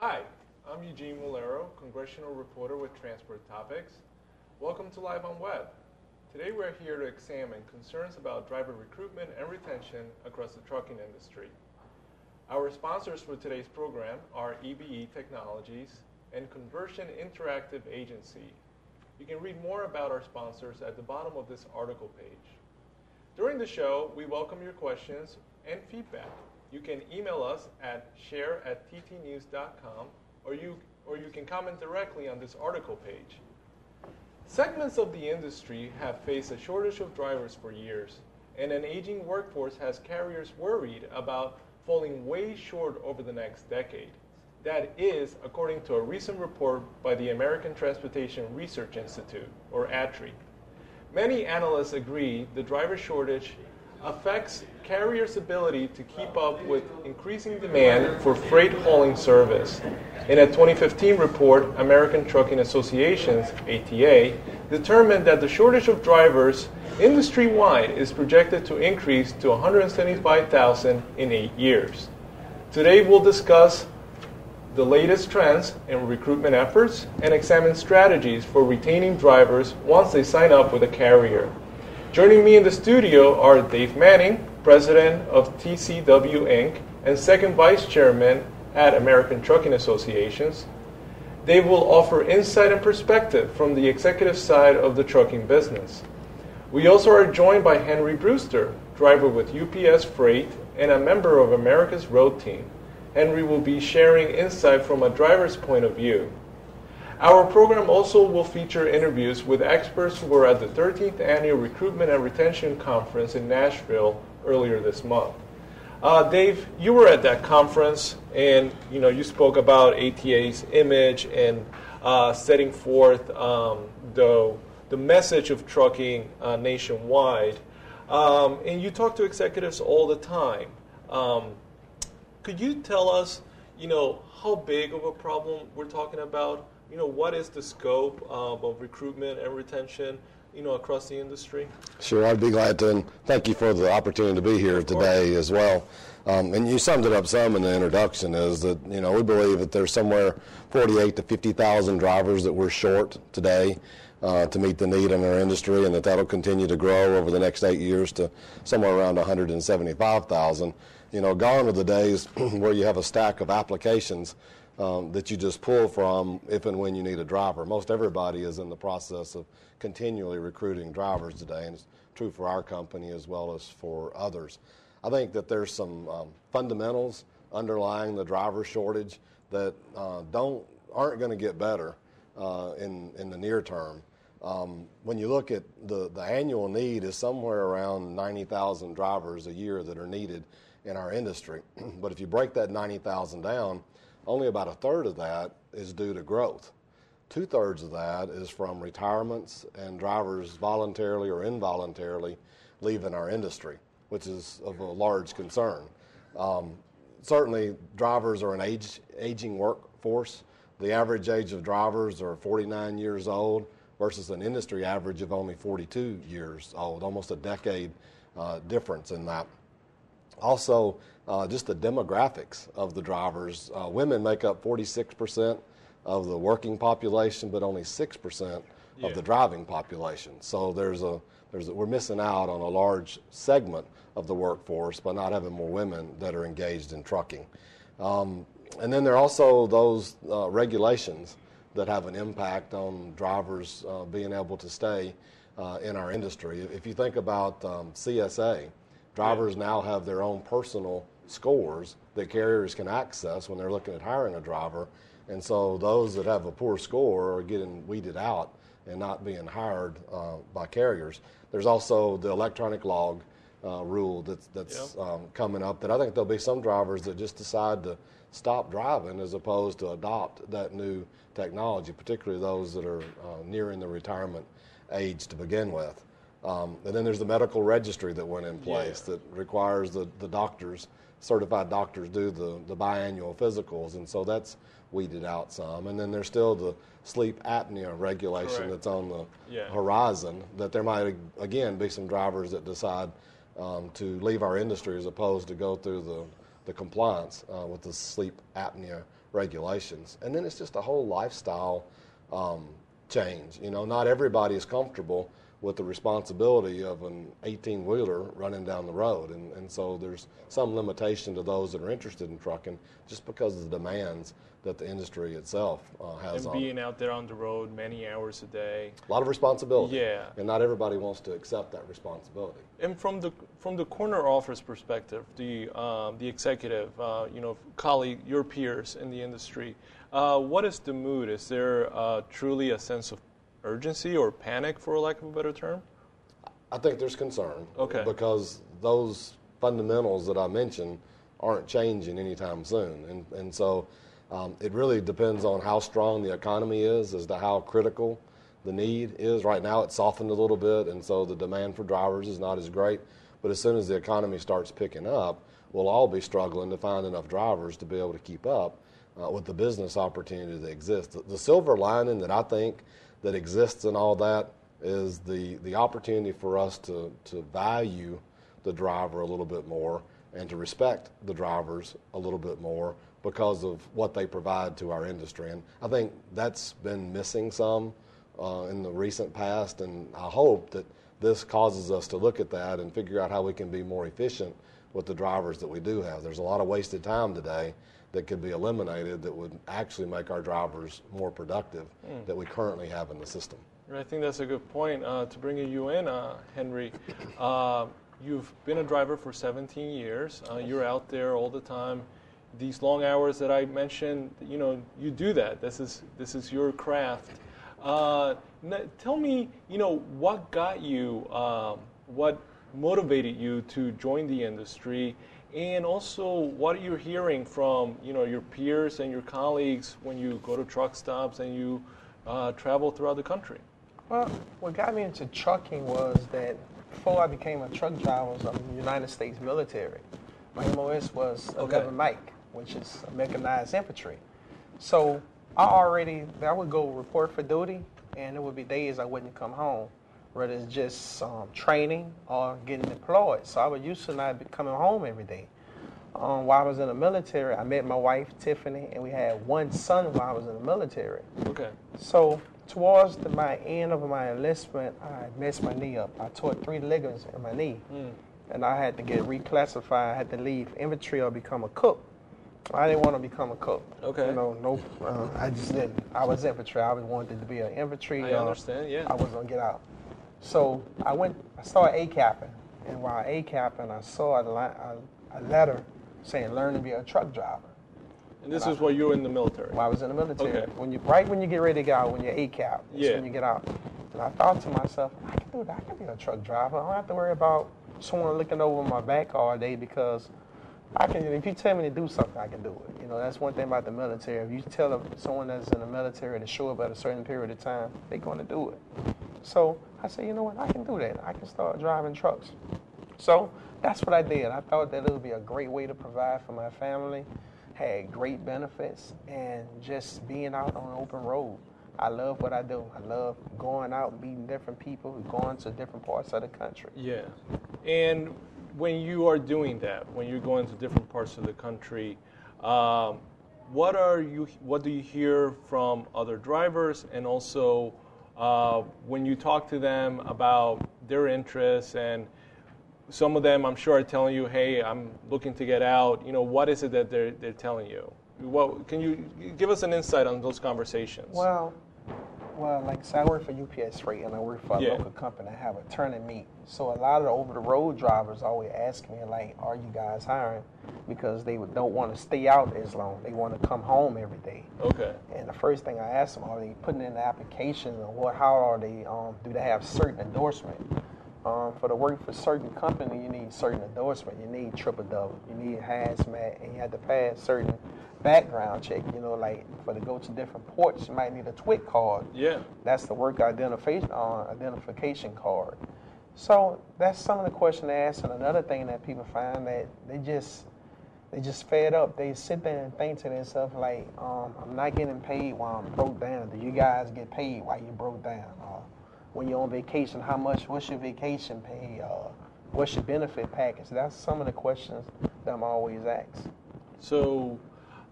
Hi, I'm Eugene Mulero, congressional reporter with Transport Topics. Welcome to Live on Web. Today we're here to examine concerns about driver recruitment and retention across the trucking industry. Our sponsors for today's program are EBE Technologies and Conversion Interactive Agency. You can read more about our sponsors at the bottom of this article page. During the show, we welcome your questions and feedback. You can email us at share at ttnews.com or you, or you can comment directly on this article page. Segments of the industry have faced a shortage of drivers for years, and an aging workforce has carriers worried about falling way short over the next decade. That is, according to a recent report by the American Transportation Research Institute, or ATRI. Many analysts agree the driver shortage affects carriers' ability to keep up with increasing demand for freight hauling service. In a 2015 report, American Trucking Associations, ATA, determined that the shortage of drivers industry wide is projected to increase to 175,000 in eight years. Today, we'll discuss the latest trends in recruitment efforts and examine strategies for retaining drivers once they sign up with a carrier. Joining me in the studio are Dave Manning, president of TCW Inc., and second vice chairman at American Trucking Associations. They will offer insight and perspective from the executive side of the trucking business. We also are joined by Henry Brewster, driver with UPS Freight and a member of America's Road Team. Henry will be sharing insight from a driver's point of view. Our program also will feature interviews with experts who were at the 13th Annual Recruitment and Retention Conference in Nashville earlier this month. Uh, Dave, you were at that conference, and you know you spoke about ATA's image and uh, setting forth um, the the message of trucking uh, nationwide. Um, and you talk to executives all the time. Um, could you tell us, you know, how big of a problem we're talking about? You know, what is the scope um, of recruitment and retention? You know, across the industry. Sure, I'd be glad to, and thank you for the opportunity to be here today as well. Um, and you summed it up some in the introduction. Is that you know we believe that there's somewhere 48 to 50 thousand drivers that we're short today. Uh, to meet the need in our industry, and that that'll continue to grow over the next eight years to somewhere around 175,000 you know, gone are the days where you have a stack of applications um, that you just pull from if and when you need a driver. Most everybody is in the process of continually recruiting drivers today, and it's true for our company as well as for others. I think that there's some um, fundamentals underlying the driver shortage that uh, don't aren't going to get better uh, in in the near term. Um, when you look at the the annual need is somewhere around 90,000 drivers a year that are needed in our industry. but if you break that 90,000 down, only about a third of that is due to growth. Two thirds of that is from retirements and drivers voluntarily or involuntarily leaving our industry, which is of a large concern. Um, certainly, drivers are an age, aging workforce. The average age of drivers are 49 years old versus an industry average of only 42 years old, almost a decade uh, difference in that. Also, uh, just the demographics of the drivers. Uh, women make up 46% of the working population, but only 6% yeah. of the driving population. So there's a, there's a, we're missing out on a large segment of the workforce by not having more women that are engaged in trucking. Um, and then there are also those uh, regulations that have an impact on drivers uh, being able to stay uh, in our industry. If you think about um, CSA, Drivers now have their own personal scores that carriers can access when they're looking at hiring a driver. And so those that have a poor score are getting weeded out and not being hired uh, by carriers. There's also the electronic log uh, rule that's, that's yep. um, coming up that I think there'll be some drivers that just decide to stop driving as opposed to adopt that new technology, particularly those that are uh, nearing the retirement age to begin with. Um, and then there's the medical registry that went in place yeah. that requires the, the doctors, certified doctors, do the, the biannual physicals. And so that's weeded out some. And then there's still the sleep apnea regulation Correct. that's on the yeah. horizon that there might, again, be some drivers that decide um, to leave our industry as opposed to go through the, the compliance uh, with the sleep apnea regulations. And then it's just a whole lifestyle um, change. You know, not everybody is comfortable with the responsibility of an 18 wheeler running down the road. And, and so there's some limitation to those that are interested in trucking just because of the demands that the industry itself uh, has and on being out there on the road many hours a day. A lot of responsibility. Yeah. And not everybody wants to accept that responsibility. And from the from the corner office perspective, the um, the executive, uh, you know, colleague, your peers in the industry, uh, what is the mood? Is there uh, truly a sense of urgency or panic, for lack of a better term? I think there's concern. Okay. Because those fundamentals that I mentioned aren't changing anytime soon. And, and so um, it really depends on how strong the economy is as to how critical the need is. Right now, it's softened a little bit, and so the demand for drivers is not as great. But as soon as the economy starts picking up, we'll all be struggling to find enough drivers to be able to keep up uh, with the business opportunity that exists. The, the silver lining that I think that exists in all that is the, the opportunity for us to, to value the driver a little bit more and to respect the drivers a little bit more because of what they provide to our industry. And I think that's been missing some uh, in the recent past, and I hope that this causes us to look at that and figure out how we can be more efficient with the drivers that we do have. There's a lot of wasted time today that could be eliminated that would actually make our drivers more productive mm. that we currently have in the system. I think that's a good point. Uh, to bring you in, uh, Henry, uh, you've been a driver for 17 years. Uh, you're out there all the time these long hours that I mentioned, you know, you do that. This is this is your craft. Uh, tell me, you know, what got you, um, what motivated you to join the industry, and also what are you hearing from, you know, your peers and your colleagues when you go to truck stops and you uh, travel throughout the country? Well, what got me into trucking was that before I became a truck driver, I was in the United States military. My MOS was 11 okay. Mike which is mechanized infantry. So I already, I would go report for duty, and there would be days I wouldn't come home, whether it's just um, training or getting deployed. So I was used to not coming home every day. Um, while I was in the military, I met my wife Tiffany, and we had one son while I was in the military. Okay. So towards the, my end of my enlistment, I messed my knee up. I tore three ligaments in my knee, mm. and I had to get reclassified. I had to leave infantry or become a cook. I didn't want to become a cook. Okay. You know, no, uh, I just didn't. I was infantry. I always wanted to be an infantry. I uh, understand. Yeah. I was gonna get out. So I went. I started A capping, and while A capping, I saw a, a, a, letter saying "Learn to be a truck driver." And this and is I, while you were in the military. While I was in the military. Okay. When you right when you get ready to go out, when you're A cap, yeah. when you get out. And I thought to myself, I can do that. I can be a truck driver. I don't have to worry about someone looking over my back all day because I can. If you tell me to do something, I can do it. You know, that's one thing about the military. If you tell someone that's in the military to show up at a certain period of time, they're going to do it. So I said, you know what? I can do that. I can start driving trucks. So that's what I did. I thought that it would be a great way to provide for my family, had great benefits, and just being out on open road. I love what I do. I love going out, meeting different people, going to different parts of the country. Yeah. And when you are doing that, when you're going to different parts of the country, um, what are you? What do you hear from other drivers, and also uh, when you talk to them about their interests and some of them, I'm sure, are telling you, "Hey, I'm looking to get out." You know, what is it that they're they're telling you? What can you give us an insight on those conversations? Well, well, like I said, I work for UPS Freight and I work for a yeah. local company. I have a turn and meet. So a lot of the over the road drivers always ask me, like, are you guys hiring? Because they don't want to stay out as long. They want to come home every day. Okay. And the first thing I ask them, are they putting in the application or what, how are they, um, do they have certain endorsement? Um, for the work for certain company, you need certain endorsement. You need triple double. You need hazmat, and you have to pass certain background check. You know, like for to go to different ports, you might need a TWIC card. Yeah. That's the work identification uh, identification card. So that's some of the question they ask. And another thing that people find that they just they just fed up. They sit there and think to themselves like, um, I'm not getting paid while I'm broke down. Do you guys get paid while you're broke down? Uh, when you're on vacation, how much? What's your vacation pay? Uh, what's your benefit package? That's some of the questions that I'm always asked. So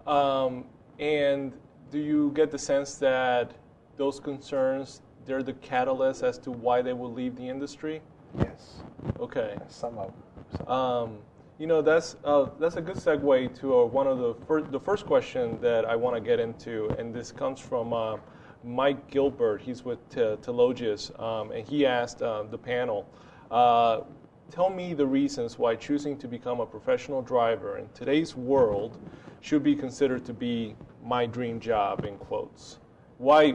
um, And do you get the sense that those concerns they're the catalyst as to why they will leave the industry? Yes. Okay. Some of them. Um, you know that's uh, that's a good segue to uh, one of the first the first question that I want to get into, and this comes from uh, Mike Gilbert. He's with T- Telogis, um, and he asked uh, the panel, uh, "Tell me the reasons why choosing to become a professional driver in today's world should be considered to be my dream job." In quotes, why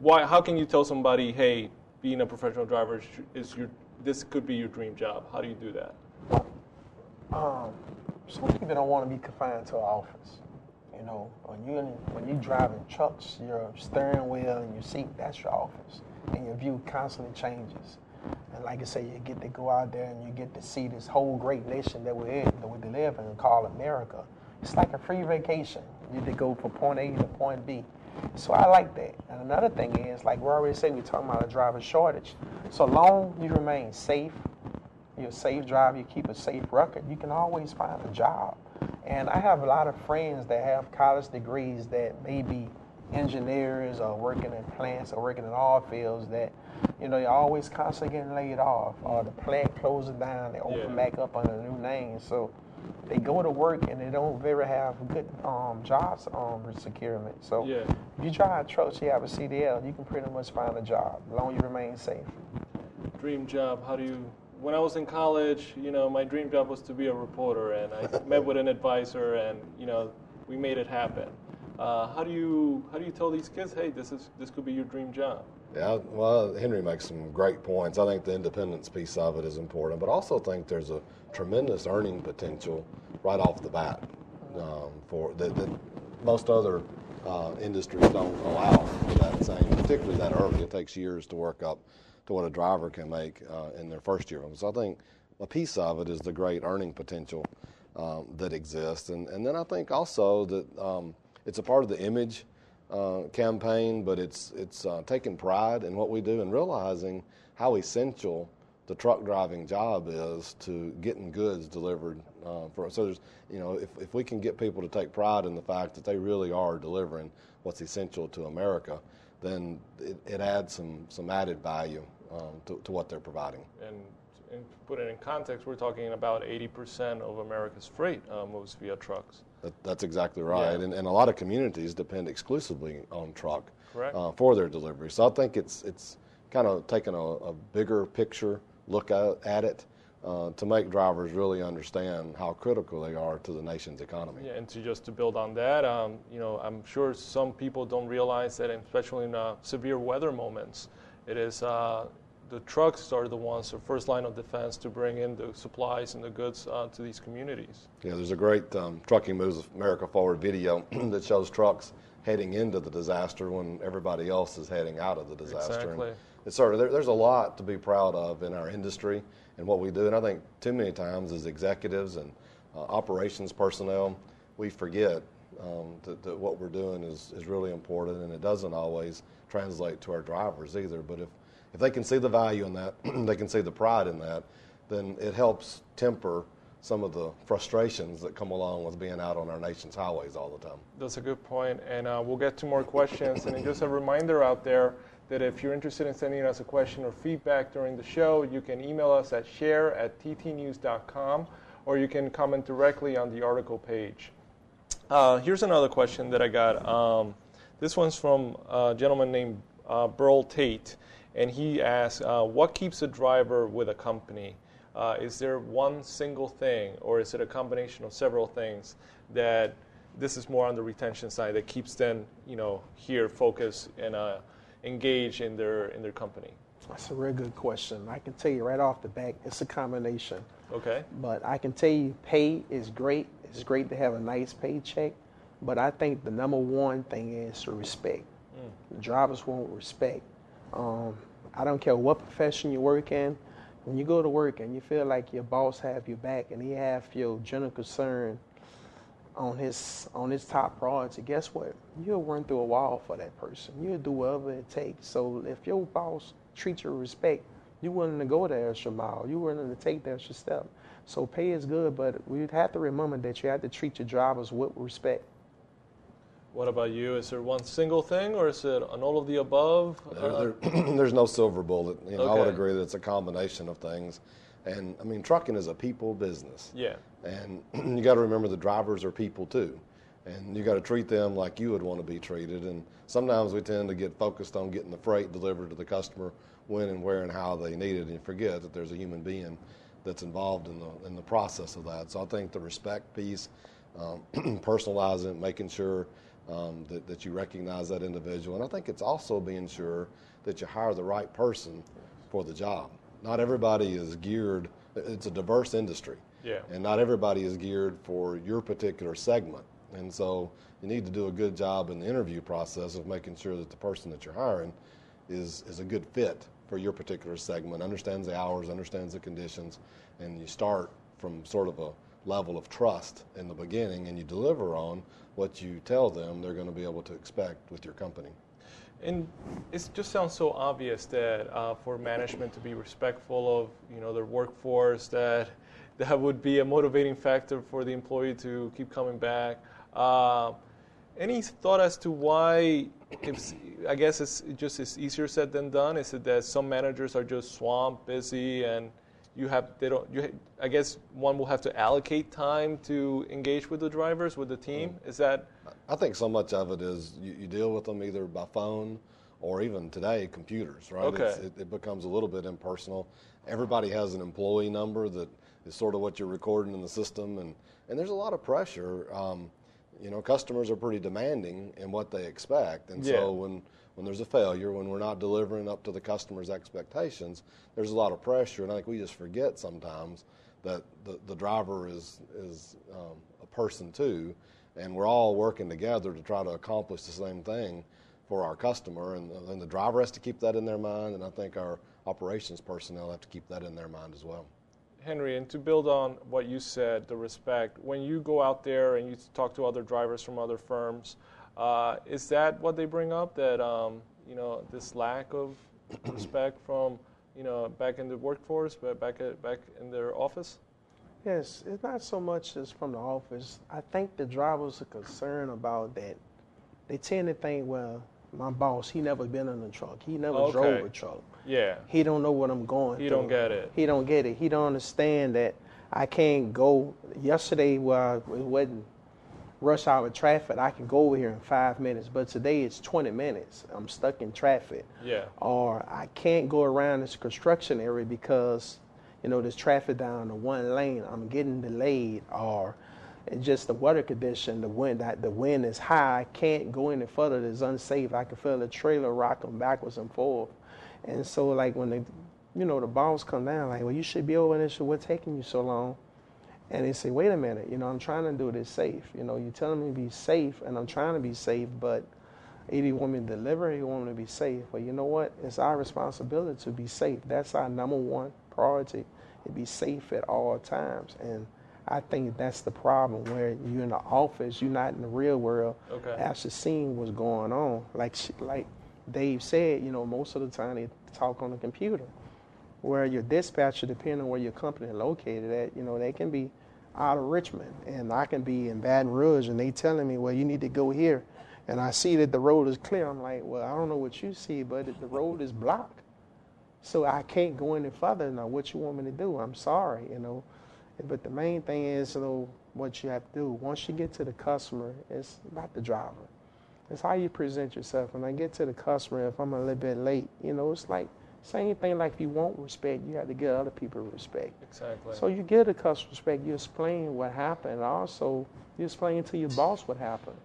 why how can you tell somebody, "Hey, being a professional driver is your this could be your dream job"? How do you do that? Um, some people don't want to be confined to an office. You know, when you when you're driving trucks, your steering wheel and your seat, that's your office, and your view constantly changes. And like I say, you get to go out there and you get to see this whole great nation that we're in, that we live in, called America. It's like a free vacation. You to go from point A to point B. So I like that. And another thing is, like we already said, we're talking about a driver shortage. So long you remain safe, you're a safe driver, you keep a safe record, you can always find a job. And I have a lot of friends that have college degrees that may be engineers or working in plants or working in oil fields that, you know, you're always constantly getting laid off or the plant closes down, they open yeah. back up under a new name. So they go to work and they don't very have good um, jobs um, securement. So yeah. if you drive trucks, you have a CDL, you can pretty much find a job as long as you remain safe. Dream job, how do you when I was in college, you know, my dream job was to be a reporter, and I met with an advisor, and you know, we made it happen. Uh, how do you how do you tell these kids, hey, this is this could be your dream job? Yeah, well, Henry makes some great points. I think the independence piece of it is important, but also think there's a tremendous earning potential right off the bat um, for that, that, most other uh, industries don't allow that same, particularly that early. It takes years to work up to what a driver can make uh, in their first year. So I think a piece of it is the great earning potential um, that exists, and and then I think also that um, it's a part of the image uh, campaign, but it's it's uh, taking pride in what we do and realizing how essential the truck driving job is to getting goods delivered uh, for so there's you know if, if we can get people to take pride in the fact that they really are delivering what's essential to America then it, it adds some some added value um, to, to, what they're providing. And, and put it in context, we're talking about 80% of America's freight uh, moves via trucks. That, that's exactly right. Yeah. And, and a lot of communities depend exclusively on truck uh, for their delivery. So I think it's, it's kind of taking a, a bigger picture look at, at it. Uh, to make drivers really understand how critical they are to the nation's economy. Yeah, and to just to build on that, um, you know, I'm sure some people don't realize that, especially in uh, severe weather moments, it is uh, the trucks are the ones, the first line of defense to bring in the supplies and the goods uh, to these communities. Yeah, there's a great um, Trucking Moves America Forward video that shows trucks heading into the disaster when everybody else is heading out of the disaster. Exactly. And it's sort of, there, there's a lot to be proud of in our industry and what we do. And I think too many times as executives and uh, operations personnel, we forget um, that, that, what we're doing is, is really important, and it doesn't always translate to our drivers either. But if, if they can see the value in that, they can see the pride in that, then it helps temper some of the frustrations that come along with being out on our nation's highways all the time. That's a good point, and uh, we'll get to more questions. and just a reminder out there that if you're interested in sending us a question or feedback during the show, you can email us at share at ttnews.com or you can comment directly on the article page. Uh, here's another question that I got. Um, this one's from a gentleman named uh, Burl Tate, and he asks, uh, "What keeps a driver with a company? Uh, is there one single thing, or is it a combination of several things that this is more on the retention side that keeps them, you know, here focused and engaged in their in their company?" That's a real good question. I can tell you right off the bat, it's a combination. Okay. But I can tell you, pay is great it's great to have a nice paycheck, but I think the number one thing is respect. Mm. Drivers want respect. Um, I don't care what profession you work in. When you go to work and you feel like your boss have your back and he have your general concern on his on his top priority, guess what? You'll run through a wall for that person. You'll do whatever it takes. So if your boss treats you with respect, you're willing to go the extra mile. You're willing to take the extra step. So pay is good, but we have to remember that you have to treat your drivers with respect. What about you? Is there one single thing, or is it an all of the above? There, there, there's no silver bullet. You know, okay. I would agree that it's a combination of things. And I mean, trucking is a people business. Yeah. And you got to remember the drivers are people too, and you got to treat them like you would want to be treated. And sometimes we tend to get focused on getting the freight delivered to the customer when and where and how they need it, and forget that there's a human being that's involved in the in the process of that. So I think the respect piece, um, personalizing, making sure um, that, that you recognize that individual. And I think it's also being sure that you hire the right person for the job. Not everybody is geared, it's a diverse industry. Yeah. And not everybody is geared for your particular segment. And so you need to do a good job in the interview process of making sure that the person that you're hiring is, is a good fit for your particular segment, understands the hours, understands the conditions, and you start from sort of a level of trust in the beginning and you deliver on what you tell them they're going to be able to expect with your company. And it just sounds so obvious that uh, for management to be respectful of you know their workforce, that that would be a motivating factor for the employee to keep coming back. Uh, any thought as to why? If, I guess it's just it's easier said than done. Is it that some managers are just swamped, busy, and you have they don't you I guess one will have to allocate time to engage with the drivers with the team. Mm. Is that? I think so much of it is you, you, deal with them either by phone or even today computers. Right? Okay. It, it, becomes a little bit impersonal. Everybody has an employee number that is sort of what you're recording in the system, and and there's a lot of pressure. Um, you know, customers are pretty demanding in what they expect, and yeah. so when when there's a failure, when we're not delivering up to the customer's expectations, there's a lot of pressure, and I think we just forget sometimes that the, the driver is is um, a person too, and we're all working together to try to accomplish the same thing for our customer, and, and the driver has to keep that in their mind, and I think our operations personnel have to keep that in their mind as well. Henry, and to build on what you said, the respect, when you go out there and you talk to other drivers from other firms, uh, is that what they bring up? That um, you know this lack of respect from you know back in the workforce, but back at, back in their office. Yes, it's not so much as from the office. I think the drivers are concerned about that. They tend to think, well, my boss, he never been in a truck. He never okay. drove a truck. Yeah. He don't know what I'm going he through. He don't get it. He don't get it. He don't understand that I can't go. Yesterday, well, it wasn't rush hour traffic, I can go over here in five minutes. But today it's 20 minutes. I'm stuck in traffic. Yeah. Or I can't go around this construction area because, you know, there's traffic down the one lane. I'm getting delayed. Or it's just the weather condition, the wind, that the wind is high. I can't go any further. It's unsafe. I can feel the trailer rocking backwards and forth. And so, like when the, you know, the balls come down, like, well, you should be over this. What's taking you so long? And they say, wait a minute, you know, I'm trying to do this safe. You know, you're telling me to be safe, and I'm trying to be safe, but either you want me to deliver or you want me to be safe. But you know what? It's our responsibility to be safe. That's our number one priority, to be safe at all times. And I think that's the problem where you're in the office, you're not in the real world, okay. actually seeing what's going on. Like, like Dave said, you know, most of the time they talk on the computer where your dispatcher, depending on where your company is located at, you know, they can be out of Richmond and I can be in Baton Rouge and they telling me, well, you need to go here. And I see that the road is clear. I'm like, well, I don't know what you see, but the road is blocked. So I can't go any further. Now, what you want me to do? I'm sorry, you know. But the main thing is, you know, what you have to do. Once you get to the customer, it's about the driver. It's how you present yourself. When I get to the customer, if I'm a little bit late, you know, it's like same thing like if you want respect, you have to give other people respect. Exactly. So you give the customer respect, you explain what happened. Also, you explain to your boss what happened.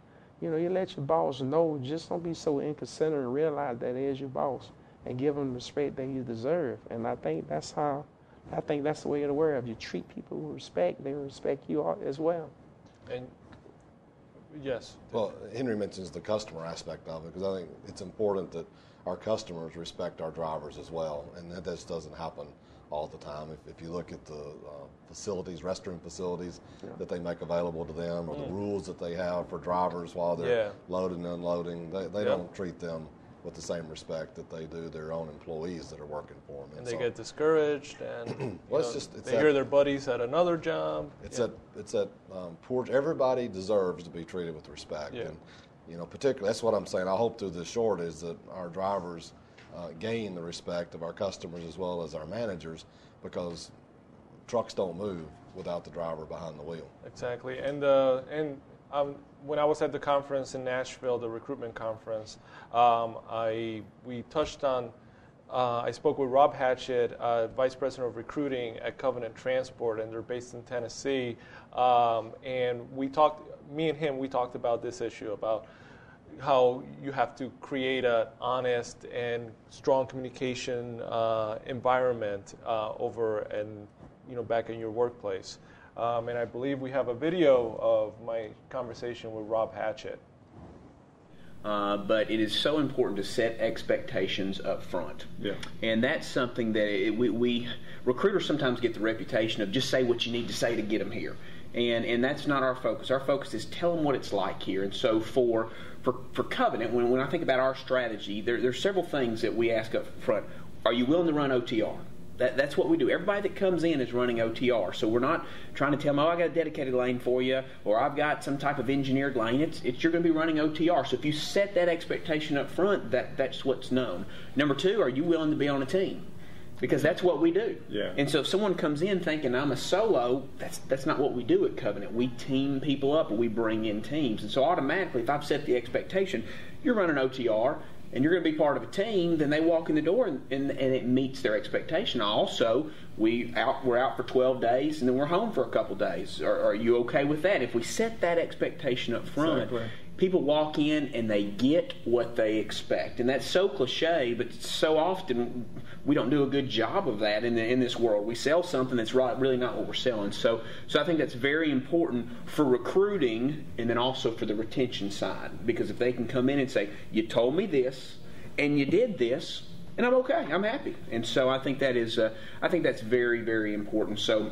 You know, you let your boss know. Just don't be so inconsiderate and realize that it is your boss and give them the respect that you deserve. And I think that's how, I think that's the way of the world. If you treat people with respect, they respect you as well. And yes. Well, Henry mentions the customer aspect of it because I think it's important that our customers respect our drivers as well, and that just doesn't happen all the time. If, if you look at the uh, facilities, restroom facilities yeah. that they make available to them, or mm. the rules that they have for drivers while they're yeah. loading and unloading, they, they don't treat them with the same respect that they do their own employees that are working for them. And, and they so, get discouraged, and well, it's just, it's they that, hear their buddies at another job. It's yeah. that it's that um, poor. Everybody deserves to be treated with respect, yeah. and You know, particularly that's what I'm saying. I hope through this short is that our drivers uh, gain the respect of our customers as well as our managers because trucks don't move without the driver behind the wheel. Exactly, and uh, and um, when I was at the conference in Nashville, the recruitment conference, um, I we touched on. Uh, I spoke with Rob Hatchett, uh, Vice President of Recruiting at Covenant Transport, and they're based in Tennessee. Um, and we talked, me and him, we talked about this issue about how you have to create an honest and strong communication uh, environment uh, over and you know back in your workplace. Um, and I believe we have a video of my conversation with Rob Hatchett. Uh, but it is so important to set expectations up front. Yeah. And that's something that it, we, we, recruiters sometimes get the reputation of just say what you need to say to get them here. And, and that's not our focus. Our focus is tell them what it's like here. And so for, for, for Covenant, when, when I think about our strategy, there, there's several things that we ask up front. Are you willing to run OTR? That, that's what we do. Everybody that comes in is running OTR. So we're not trying to tell them, oh, I got a dedicated lane for you, or I've got some type of engineered lane. It's, it's you're going to be running OTR. So if you set that expectation up front, that, that's what's known. Number two, are you willing to be on a team? Because that's what we do. Yeah. And so if someone comes in thinking I'm a solo, that's that's not what we do at Covenant. We team people up, we bring in teams. And so automatically, if I've set the expectation, you're running OTR and you're going to be part of a team, then they walk in the door and, and, and it meets their expectation. Also, we out we're out for 12 days and then we're home for a couple days. Are, are you okay with that? If we set that expectation up front, Exactly. People walk in and they get what they expect, and that's so cliche, but so often we don't do a good job of that in the, in this world. We sell something that's really not what we're selling. So, so I think that's very important for recruiting, and then also for the retention side, because if they can come in and say, "You told me this, and you did this," and I'm okay, I'm happy, and so I think that is, uh, I think that's very, very important. So.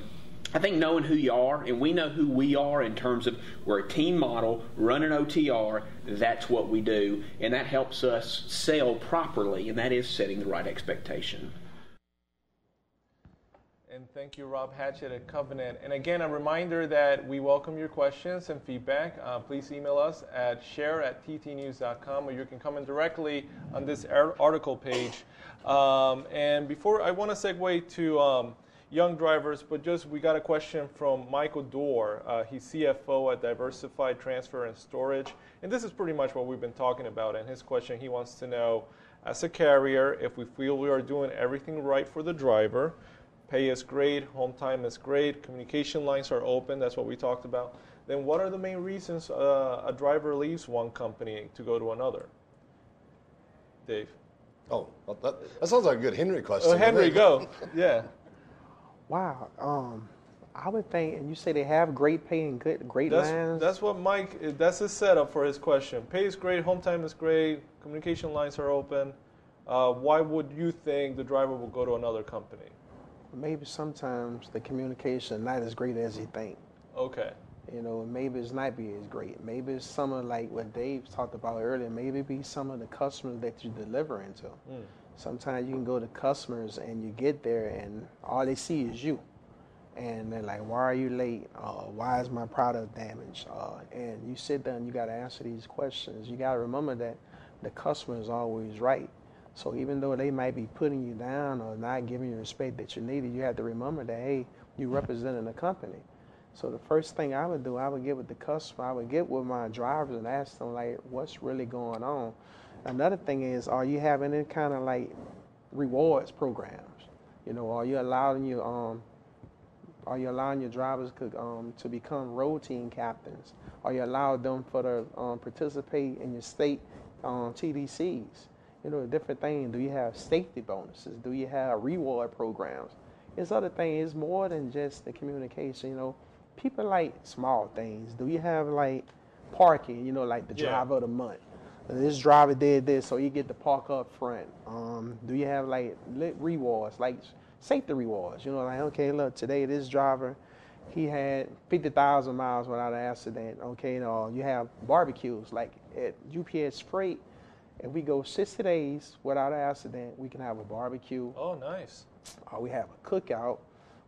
I think knowing who you are, and we know who we are in terms of we're a team model, running OTR, that's what we do, and that helps us sell properly, and that is setting the right expectation. And thank you, Rob Hatchett at Covenant. And again, a reminder that we welcome your questions and feedback. Uh, please email us at share at ttnews.com or you can comment directly on this article page. Um, and before, I want to segue to um, young drivers, but just we got a question from Michael Dorr. Uh, he's CFO at Diversified Transfer and Storage. And this is pretty much what we've been talking about. And his question, he wants to know, as a carrier, if we feel we are doing everything right for the driver, pay is great, home time is great, communication lines are open, that's what we talked about, then what are the main reasons uh, a driver leaves one company to go to another? Dave. Oh, well, that, that sounds like a good Henry question. Oh, Henry, go. Yeah. Wow. Um, I would think, and you say they have great pay and good, great That's, lines. that's what Mike, that's his setup for his question. Pay is great, home time is great, communication lines are open. Uh, why would you think the driver will go to another company? maybe sometimes the communication not as great as you think. Okay. You know, maybe it's not be as great. Maybe it's some of like what Dave talked about earlier. Maybe be some of the customers that you're delivering to. Mm. Sometimes you can go to customers and you get there and all they see is you, and they're like, "Why are you late? Uh, why is my product damaged?" Uh, and you sit there and you got to answer these questions. You got to remember that the customer is always right. So even though they might be putting you down or not giving you the respect that you needed, you have to remember that hey, you're representing the company. So the first thing I would do, I would get with the customer, I would get with my drivers and ask them like, what's really going on. Another thing is, are you having any kind of like rewards programs? You know, are you allowing your um, are you allowing your drivers to, um, to become road team captains? Are you allowing them for the um, participate in your state um, TDCs? You know, different things. Do you have safety bonuses? Do you have reward programs? It's other things. It's more than just the communication. You know, people like small things. Do you have like parking? You know, like the Yeah. driver of the month. This driver did this, so you get to park up front. Um, do you have like lit rewards, like safety rewards? You know, like okay, look, today this driver, he had fifty thousand miles without an accident. Okay, you know, you have barbecues like at UPS Freight. If we go sixty days without an accident, we can have a barbecue Oh, nice. uh, we have a cookout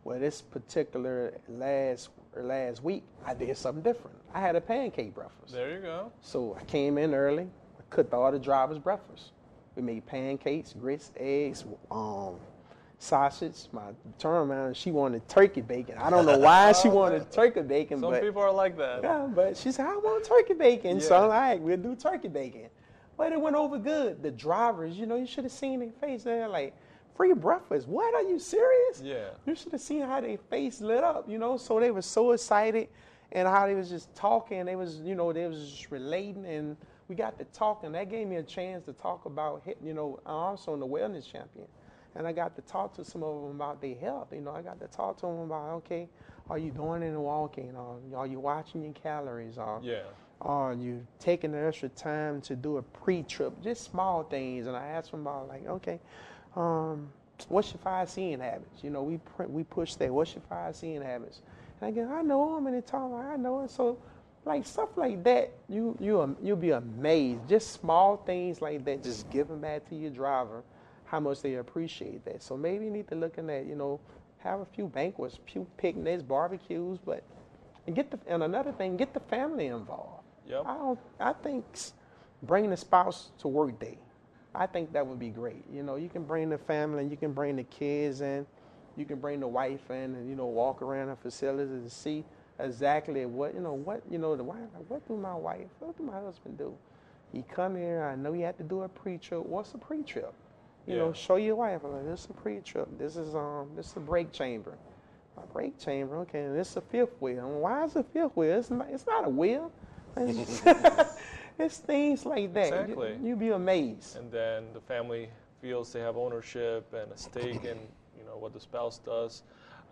where this particular last or last week, I did something different. I had a pancake breakfast. There you go. So I came in early, I cooked all the drivers' breakfast. We made pancakes, grits, eggs, um, sausage. My turn around, she wanted turkey bacon. I don't know why she wanted turkey bacon, Some but people are like that. yeah, but she said I want turkey bacon. So I'm like, we'll do turkey bacon. But it went over good. The drivers, you know, you should have seen their face. They're like, free breakfast. What? Are you serious? Yeah. You should have seen how their face lit up, you know. So they were so excited and how they was just talking. They was, you know, they was just relating and we got to talking. That gave me a chance to talk about, you know, I'm also the wellness champion. And I got to talk to some of them about their health. You know, I got to talk to them about, okay, are you doing any walking? Or are you watching your calories? Or Yeah. are you taking the extra time to do a pre-trip? Just small things. And I asked them about, like, okay, um, what's your five seeing habits? You know, we we push that. What's your five seeing habits? And I go, I know them, and they talk like I know it. So, like stuff like that, you you you'll be amazed. Just small things like that, just giving back to your driver, how much they appreciate that. So maybe you need to look in that. You know, have a few banquets, few picnics, barbecues, but and get the and another thing, get the family involved. Yep. I don't. I think bringing the spouse to work day. I think that would be great. You know, you can bring the family, and you can bring the kids in, you can bring the wife in, and you know, walk around the facilities and see exactly what you know. What you know, the wife. like, What do my wife? What do my husband do? He come here. I know he had to do a pre-trip. What's a pre-trip? You know, show your wife. I'm Like, this is a pre-trip. This is um, this is a brake chamber. A brake chamber. Okay, and this is a fifth wheel. And why is it fifth wheel? It's not. It's not a wheel. it's things like that. You- Exactly. You, be amazed. and then the family feels they have ownership and a stake in you know what the spouse does.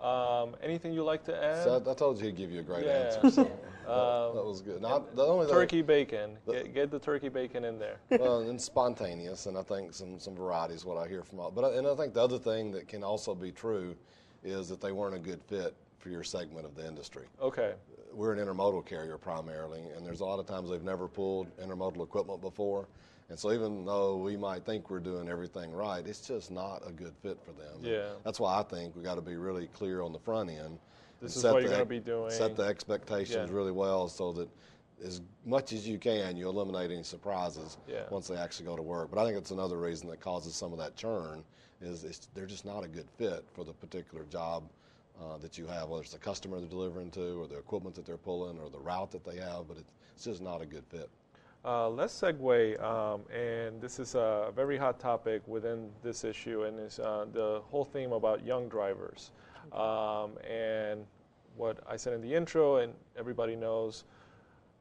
Um, anything you like to add? So I, I told you he'd give you a great Yeah. answer. So that, that was good. Now, the only thing- turkey bacon. Get, get the turkey bacon in there. well, and spontaneous, and I think some some variety is what I hear from all. But I, and I think the other thing that can also be true is that they weren't a good fit for your segment of the industry. Okay. We're an intermodal carrier primarily, and there's a lot of times they've never pulled intermodal equipment before. And so even though we might think we're doing everything right, it's just not a good fit for them. And Yeah. That's why I think we got to be really clear on the front end. This and is what you're the gonna be doing. Set the expectations Yeah. really well so that as much as you can, you eliminate any surprises Yeah. once they actually go to work. But I think it's another reason that causes some of that churn is it's, they're just not a good fit for the particular job uh, that you have, whether it's the customer they're delivering to or the equipment that they're pulling or the route that they have, but it's, just not a good fit. Uh, let's segue, um, and this is a very hot topic within this issue, and is uh, the whole theme about young drivers. Um, and what I said in the intro, and everybody knows,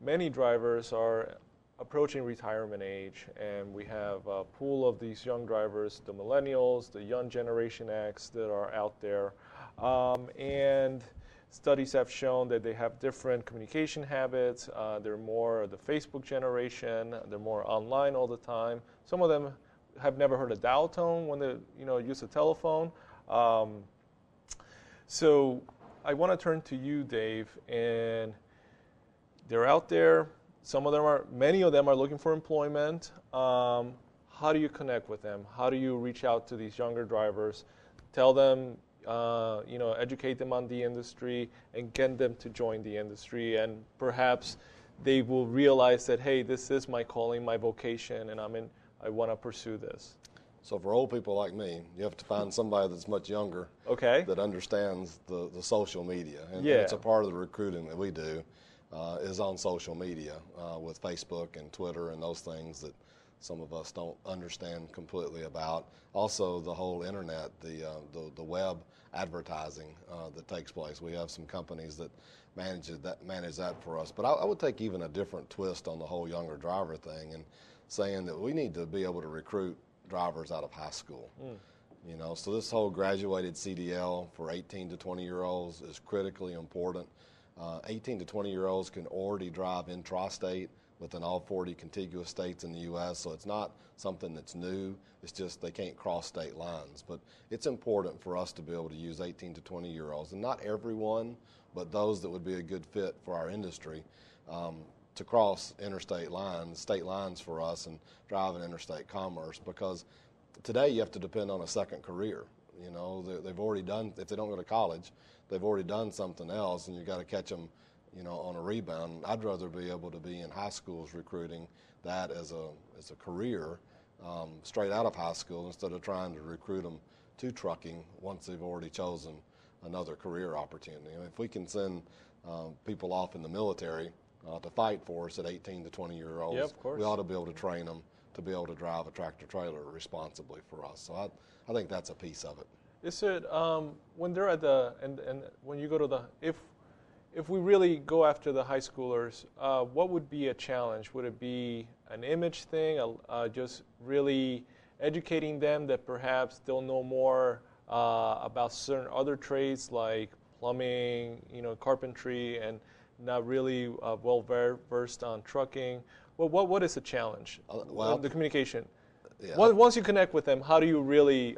many drivers are approaching retirement age, and we have a pool of these young drivers, the millennials, the young Generation X that are out there. Um, and studies have shown that they have different communication habits. Uh, they're more the Facebook generation. They're more online all the time. Some of them have never heard a dial tone when they you know use a telephone. Um, so I want to turn to you, Dave, and they're out there. Some of them are, many of them are looking for employment. Um, how do you connect with them? How do you reach out to these younger drivers? Tell them, uh, you know, educate them on the industry and get them to join the industry. And perhaps they will realize that, hey, this is my calling, my vocation, and I'm in, I want to pursue this. So for old people like me, you have to find somebody that's much younger Okay. that understands the, the social media. And, Yeah. it's a part of the recruiting that we do uh, is on social media uh, with Facebook and Twitter and those things that some of us don't understand completely about. Also, the whole internet, the, uh, the, the web advertising uh, that takes place. We have some companies that manage that, manage that for us. But I, I would take even a different twist on the whole younger driver thing and saying that we need to be able to recruit drivers out of high school. You know, so this whole graduated CDL for 18 to 20 year olds is critically important. Uh, 18 to 20 year olds can already drive intrastate within all 40 contiguous states in the U.S., so it's not something that's new. It's just they can't cross state lines. But it's important for us to be able to use 18 to 20 year olds, and not everyone, but those that would be a good fit for our industry. Um, to cross interstate lines, state lines for us, and drive in interstate commerce because today you have to depend on a second career. You know, they've already done. If they don't go to college, they've already done something else, and you've got to catch them. You know, on a rebound. I'd rather be able to be in high schools recruiting that as a as a career, um, straight out of high school, instead of trying to recruit them to trucking once they've already chosen another career opportunity. if we can send uh, people off in the military uh, to fight for us at 18 to 20 year olds, yep, we ought to be able to train them to be able to drive a tractor trailer responsibly for us. So I, I think that's a piece of it. Is it um, when they're at the and and when you go to the if if we really go after the high schoolers, uh, what would be a challenge? Would it be an image thing, uh, just really educating them that perhaps they'll know more uh, about certain other trades like plumbing, you know, carpentry, and not really uh, well versed on trucking? Well, what what is the challenge? Uh, well, the communication. Yeah. Once you connect with them, how do you really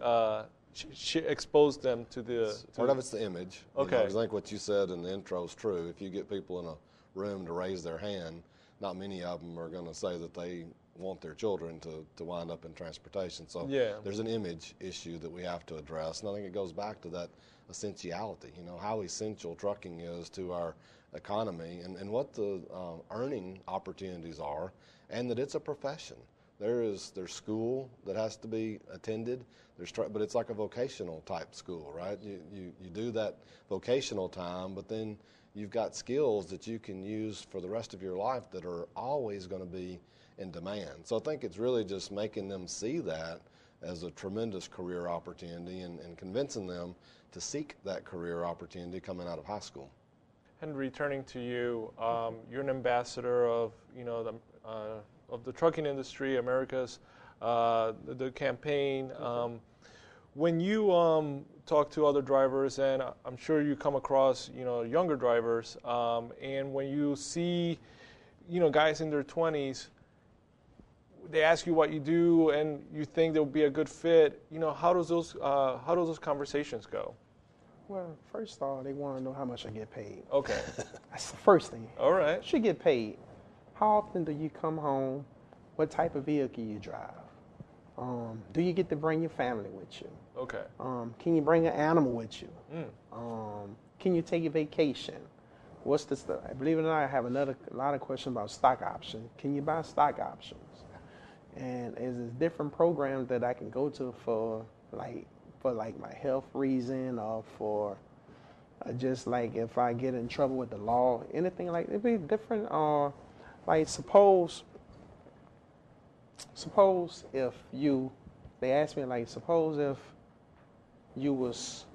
uh, sh- sh- expose them to the. To Part of it's the image. Okay. You know, I think what you said in the intro is true. If you get people in a room to raise their hand, not many of them are going to say that they want their children to, to wind up in transportation. So yeah. there's an image issue that we have to address. And I think it goes back to that essentiality, you know, how essential trucking is to our economy and, and what the uh, earning opportunities are, and that it's a profession. There is there's school that has to be attended. There's but it's like a vocational type school, right? You, you you do that vocational time, but then you've got skills that you can use for the rest of your life that are always going to be in demand. So I think it's really just making them see that as a tremendous career opportunity and, and convincing them to seek that career opportunity coming out of high school. And returning to you, um, you're an ambassador of you know the uh, of the trucking industry, America's uh, the, the, campaign. Um, when you um, talk to other drivers, and I'm sure you come across you know younger drivers, um, and when you see you know guys in their 20s, they ask you what you do, and you think they'll be a good fit. You know how does those uh, how do those conversations go? Well, first of all, they want to know how much I get paid. Okay. That's the first thing. All right. Should get paid. How often do you come home? What type of vehicle you drive? Um, do you get to bring your family with you? Okay. Um, can you bring an animal with you? Mm. Um, can you take a vacation? What's the stuff? Believe it or not, I have another a lot of questions about stock options. Can you buy stock options? And is there different programs that I can go to for like for like my health reason or for uh, just like if I get in trouble with the law, anything like it'd be different. Uh, like suppose, suppose if you, they asked me like, suppose if you was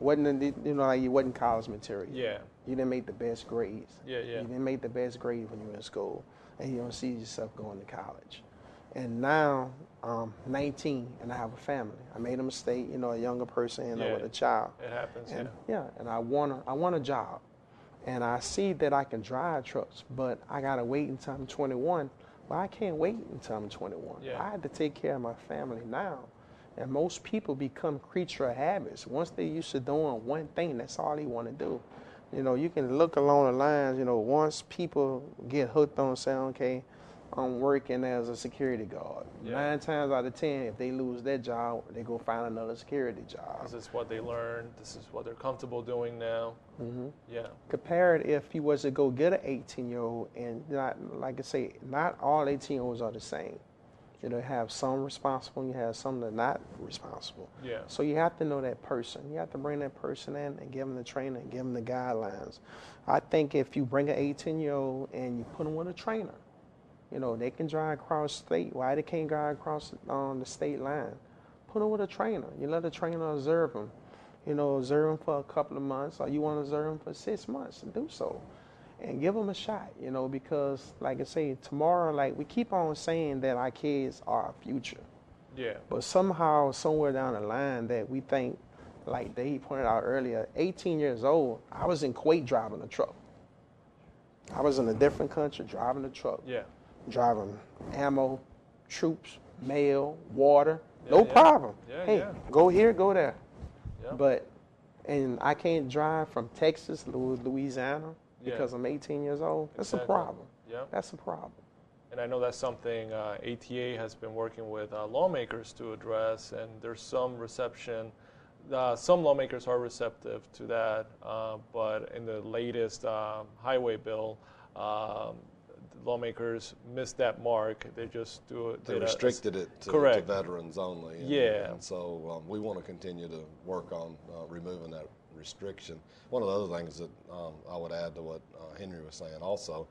wasn't the, you know like you wasn't college material. Yeah. You didn't make the best grades. Yeah, yeah. You didn't make the best grades when you were in school, and you don't see yourself going to college. And now I'm 19 and I have a family. I made a mistake, you know, a younger person, know, yeah, with a child. It happens. And, yeah. Yeah, and I want a, I want a job and I see that I can drive trucks, but I gotta wait until I'm 21. Well, I can't wait until I'm 21. Yeah. I have to take care of my family now. And most people become creature of habits. Once they're used to doing one thing, that's all they want to do. You know, you can look along the lines, you know, once people get hooked on saying, okay, I'm working as a security guard. Yeah. Nine times out of ten, if they lose their job, they go find another security job. This is what they learned. This is what they're comfortable doing now. Mm-hmm. Yeah. Compared if you was to go get an 18 year old, and not like I say, not all 18 year olds are the same. You know, have some responsible, and you have some that are not responsible. Yeah. So you have to know that person. You have to bring that person in and give them the training, and give them the guidelines. I think if you bring an 18 year old and you put them with a trainer you know, they can drive across state. Why they can't drive across um, the state line? Put them with a trainer. You let the trainer observe them. You know, observe them for a couple of months, or you want to observe them for six months, and do so, and give them a shot. You know, because like I say, tomorrow, like we keep on saying that our kids are our future. Yeah. But somehow, somewhere down the line, that we think, like they pointed out earlier, 18 years old, I was in Kuwait driving a truck. I was in a different country driving a truck. Yeah driving ammo, troops, mail, water, yeah, no yeah. problem. Yeah, hey, yeah. go here, go there. But, and I can't drive from Texas, to Louisiana, because I'm 18 years old. That's exactly. a problem. Yeah. That's a problem. and I know that's something uh, ATA has been working with uh, lawmakers to address, and there's some reception. Uh, some lawmakers are receptive to that, uh, but in the latest uh, highway bill, um, lawmakers missed that mark. They just do it. They restricted a, it to, to, veterans only. And, yeah. And so um, we want to continue to work on uh, removing that restriction. One of the other things that um, I would add to what uh, Henry was saying also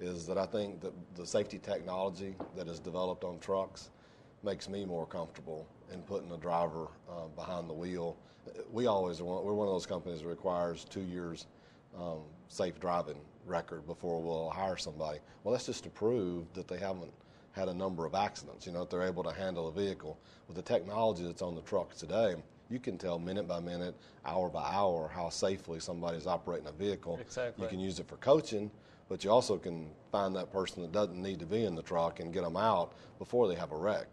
is that I think that the safety technology that is developed on trucks makes me more comfortable in putting a driver uh, behind the wheel. We always want, we're one of those companies that requires two years um, safe driving record before we'll hire somebody. Well, that's just to prove that they haven't had a number of accidents, you know, that they're able to handle a vehicle. With the technology that's on the truck today, you can tell minute by minute, hour by hour, how safely somebody's operating a vehicle. Exactly. You can use it for coaching, but you also can find that person that doesn't need to be in the truck and get them out before they have a wreck.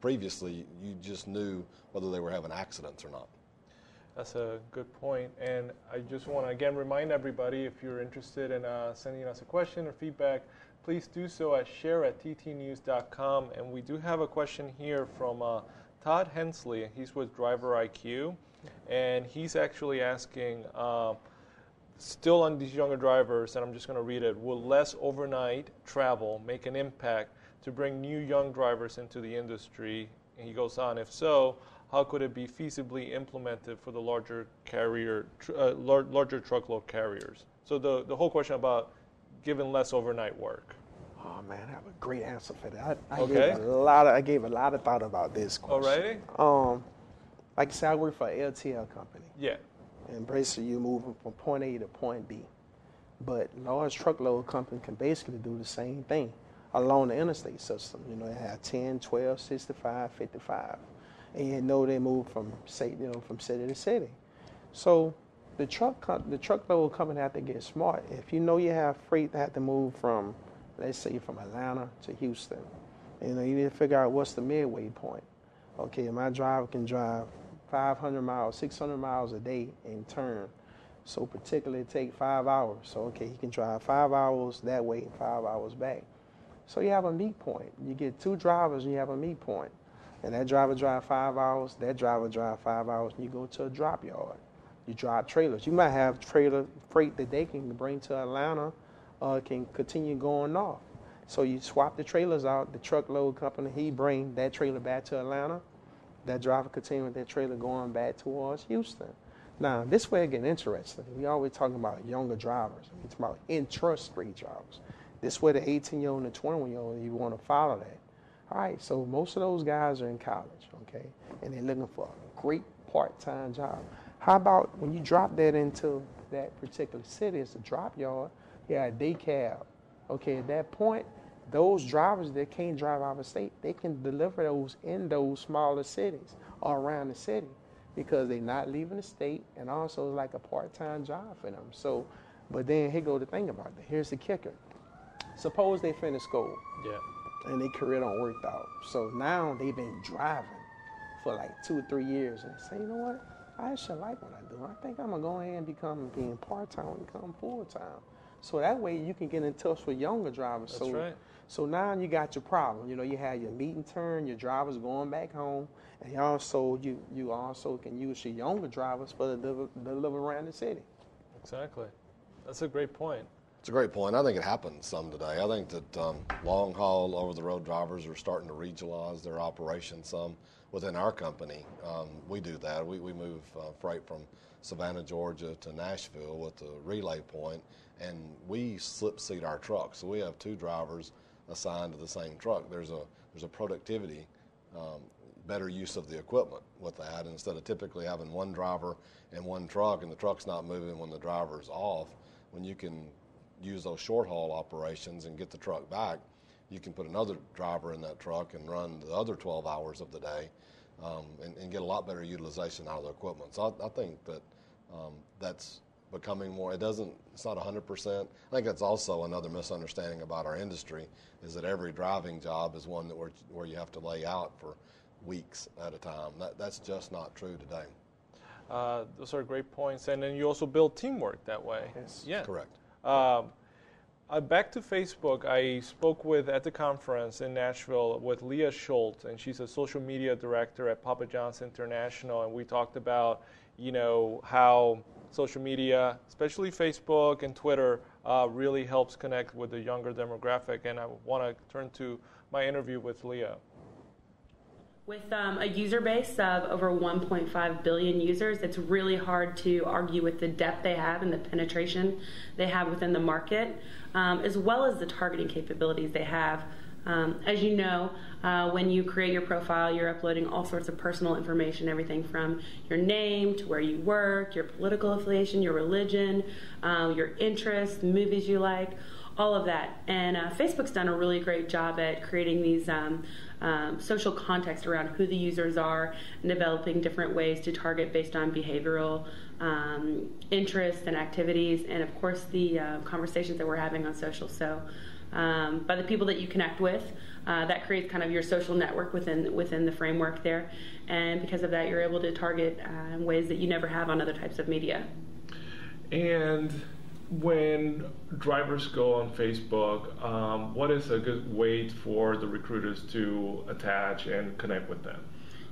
Previously, you just knew whether they were having accidents or not. That's a good point. And I just want to again remind everybody if you're interested in uh, sending us a question or feedback, please do so at share at ttnews.com. And we do have a question here from uh, Todd Hensley. He's with Driver IQ. And he's actually asking, uh, still on these younger drivers, and I'm just going to read it will less overnight travel make an impact to bring new young drivers into the industry? And he goes on, if so, how could it be feasibly implemented for the larger carrier, uh, lar- larger truckload carriers? So the, the whole question about giving less overnight work. Oh man, I have a great answer for that. I, I okay. gave a lot of I gave a lot of thought about this question. Alrighty. Um, like I said, I work for an LTL company. Yeah. And basically, you're moving from point A to point B. But large truckload company can basically do the same thing along the interstate system. You know, they have 10, 12, 65, 55 and you know they move from say you know from city to city. So the truck the truck truckload company have to get smart. If you know you have freight that have to move from let's say from Atlanta to Houston, you know you need to figure out what's the midway point. Okay, my driver can drive 500 miles, 600 miles a day and turn. So particularly take five hours. So okay, he can drive five hours that way and five hours back. So you have a meet point. You get two drivers and you have a meet point and that driver drive five hours, that driver drive five hours, and you go to a drop yard. You drop trailers. You might have trailer freight that they can bring to Atlanta, uh, can continue going off. So you swap the trailers out. The truckload company he bring that trailer back to Atlanta. That driver continue with that trailer going back towards Houston. Now this way it get interesting. We always talking about younger drivers. We It's about intrastate drivers. This way the 18 year old and the 21 year old you want to follow that. All right, so most of those guys are in college, okay, and they're looking for a great part-time job. How about when you drop that into that particular city, it's a drop yard, yeah, a day cab. Okay, at that point, those drivers that can't drive out of state, they can deliver those in those smaller cities or around the city because they're not leaving the state and also it's like a part-time job for them. So, but then here go the thing about it. Here's the kicker. Suppose they finish school. Yeah and their career don't work out. So now they've been driving for like two or three years and say, you know what? I actually like what I do. I think I'm gonna go ahead and become being part time and become full time. So that way you can get in touch with younger drivers. That's so, right. So now you got your problem. You know, you have your meet and turn, your drivers going back home, and you also you you also can use your younger drivers for the deliver, deliver around the city. Exactly. That's a great point. It's a great point. I think it happens some today. I think that um, long haul over the road drivers are starting to regionalize their operations some within our company. Um, we do that. We, we move uh, freight from Savannah, Georgia to Nashville with the relay point, and we slip seat our trucks. So we have two drivers assigned to the same truck. There's a there's a productivity, um, better use of the equipment with that. Instead of typically having one driver and one truck and the truck's not moving when the driver's off, when you can use those short haul operations and get the truck back, you can put another driver in that truck and run the other 12 hours of the day um, and, and, get a lot better utilization out of the equipment. So I, I think that um, that's becoming more. It doesn't. It's not 100 percent. I think that's also another misunderstanding about our industry is that every driving job is one that where, where you have to lay out for weeks at a time. That, that's just not true today. Uh, those are great points, and then you also build teamwork that way. Yes. Yeah. Correct. Um, uh, back to Facebook, I spoke with at the conference in Nashville with Leah Schultz, and she's a social media director at Papa John's International, and we talked about, you know, how social media, especially Facebook and Twitter, uh, really helps connect with the younger demographic. And I want to turn to my interview with Leah. With um, a user base of over 1.5 billion users, it's really hard to argue with the depth they have and the penetration they have within the market, um, as well as the targeting capabilities they have. Um, as you know, uh, when you create your profile, you're uploading all sorts of personal information, everything from your name to where you work, your political affiliation, your religion, uh, your interests, movies you like, all of that. And uh, Facebook's done a really great job at creating these um, um, social context around who the users are and developing different ways to target based on behavioral um, interests and activities, and of course the uh, conversations that we're having on social. So, um, by the people that you connect with, uh, that creates kind of your social network within within the framework there, and because of that, you're able to target uh, ways that you never have on other types of media. And when drivers go on Facebook, um, what is a good way for the recruiters to attach and connect with them?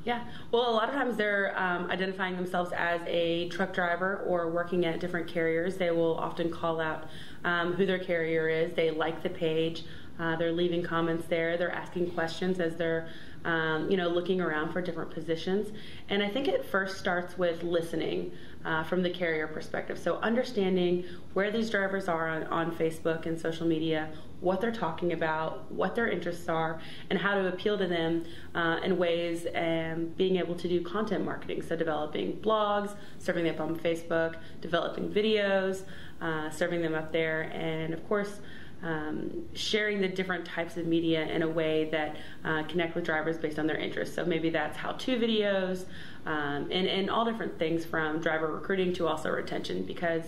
Yeah, well, a lot of times they're um, identifying themselves as a truck driver or working at different carriers. They will often call out um, who their carrier is. They like the page. Uh, they're leaving comments there. They're asking questions as they're, um, you know, looking around for different positions. And I think it first starts with listening uh, from the carrier perspective. So understanding where these drivers are on, on Facebook and social media, what they're talking about, what their interests are, and how to appeal to them uh, in ways and being able to do content marketing. So developing blogs, serving them up on Facebook, developing videos, uh, serving them up there, and of course. Um, sharing the different types of media in a way that uh, connect with drivers based on their interests. So maybe that's how-to videos, um, and, and all different things from driver recruiting to also retention because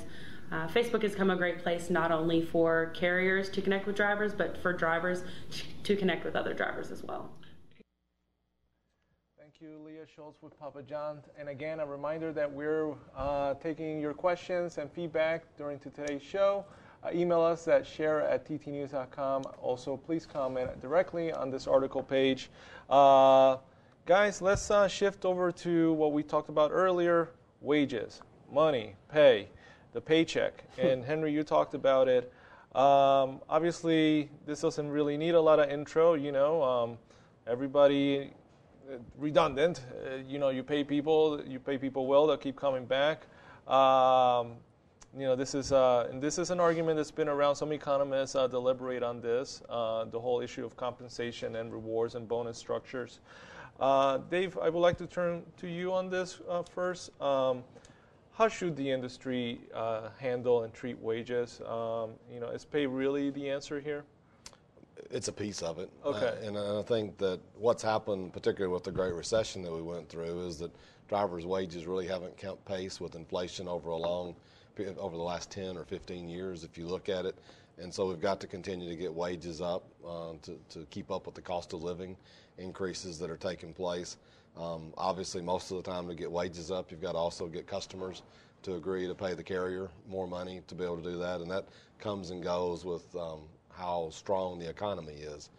uh, Facebook has come a great place not only for carriers to connect with drivers, but for drivers to connect with other drivers as well. Thank you, Leah Schultz with Papa John. And again, a reminder that we're uh, taking your questions and feedback during today's show. Uh, email us at share at ttnews.com. Also, please comment directly on this article page. Uh, Guys, let's uh, shift over to what we talked about earlier wages, money, pay, the paycheck. and Henry, you talked about it. Um, obviously, this doesn't really need a lot of intro, you know. Um, everybody, uh, redundant. Uh, you know, you pay people, you pay people well, they'll keep coming back. Um, you know, this is uh, and this is an argument that's been around. Some economists uh, deliberate on this, uh, the whole issue of compensation and rewards and bonus structures. Uh, Dave, I would like to turn to you on this uh, first. Um, how should the industry uh, handle and treat wages? Um, you know, is pay really the answer here? It's a piece of it. Okay. And I think that what's happened, particularly with the Great Recession that we went through, is that drivers' wages really haven't kept pace with inflation over a long, over the last 10 or 15 years, if you look at it. And so we've got to continue to get wages up uh, to, to keep up with the cost of living increases that are taking place. Um, obviously, most of the time to get wages up, you've got to also get customers to agree to pay the carrier more money to be able to do that, and that comes and goes with um, how strong the economy is.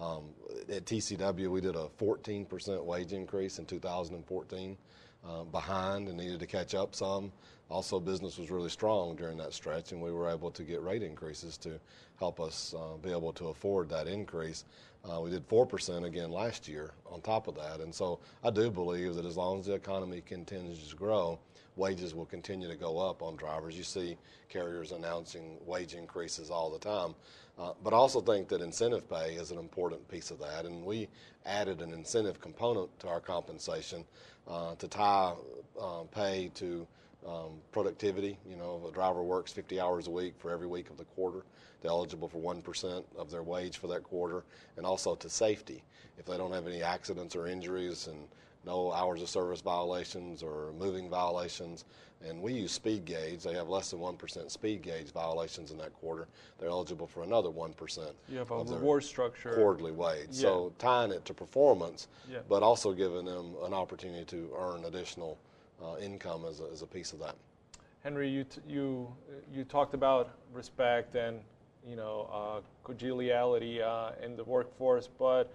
Um, at TCW, we did a 14% wage increase in 2014, uh, behind and needed to catch up some. Also, business was really strong during that stretch, and we were able to get rate increases to help us uh, be able to afford that increase. Uh, we did 4% again last year on top of that. And so I do believe that as long as the economy continues to grow, wages will continue to go up on drivers. You see carriers announcing wage increases all the time. Uh, but I also think that incentive pay is an important piece of that. And we added an incentive component to our compensation uh, to tie uh, pay to um, productivity. You know, a driver works 50 hours a week for every week of the quarter, they're eligible for 1% of their wage for that quarter, and also to safety. If they don't have any accidents or injuries and no hours of service violations or moving violations, and we use speed gauge. They have less than 1% speed gauge violations in that quarter. They're eligible for another 1%. You have a reward structure. Quarterly wage. Yeah. So tying it to performance, yeah. but also giving them an opportunity to earn additional uh, income as a, as a piece of that. Henry, you, t- you, you talked about respect and you know, uh, collegiality uh, in the workforce. But,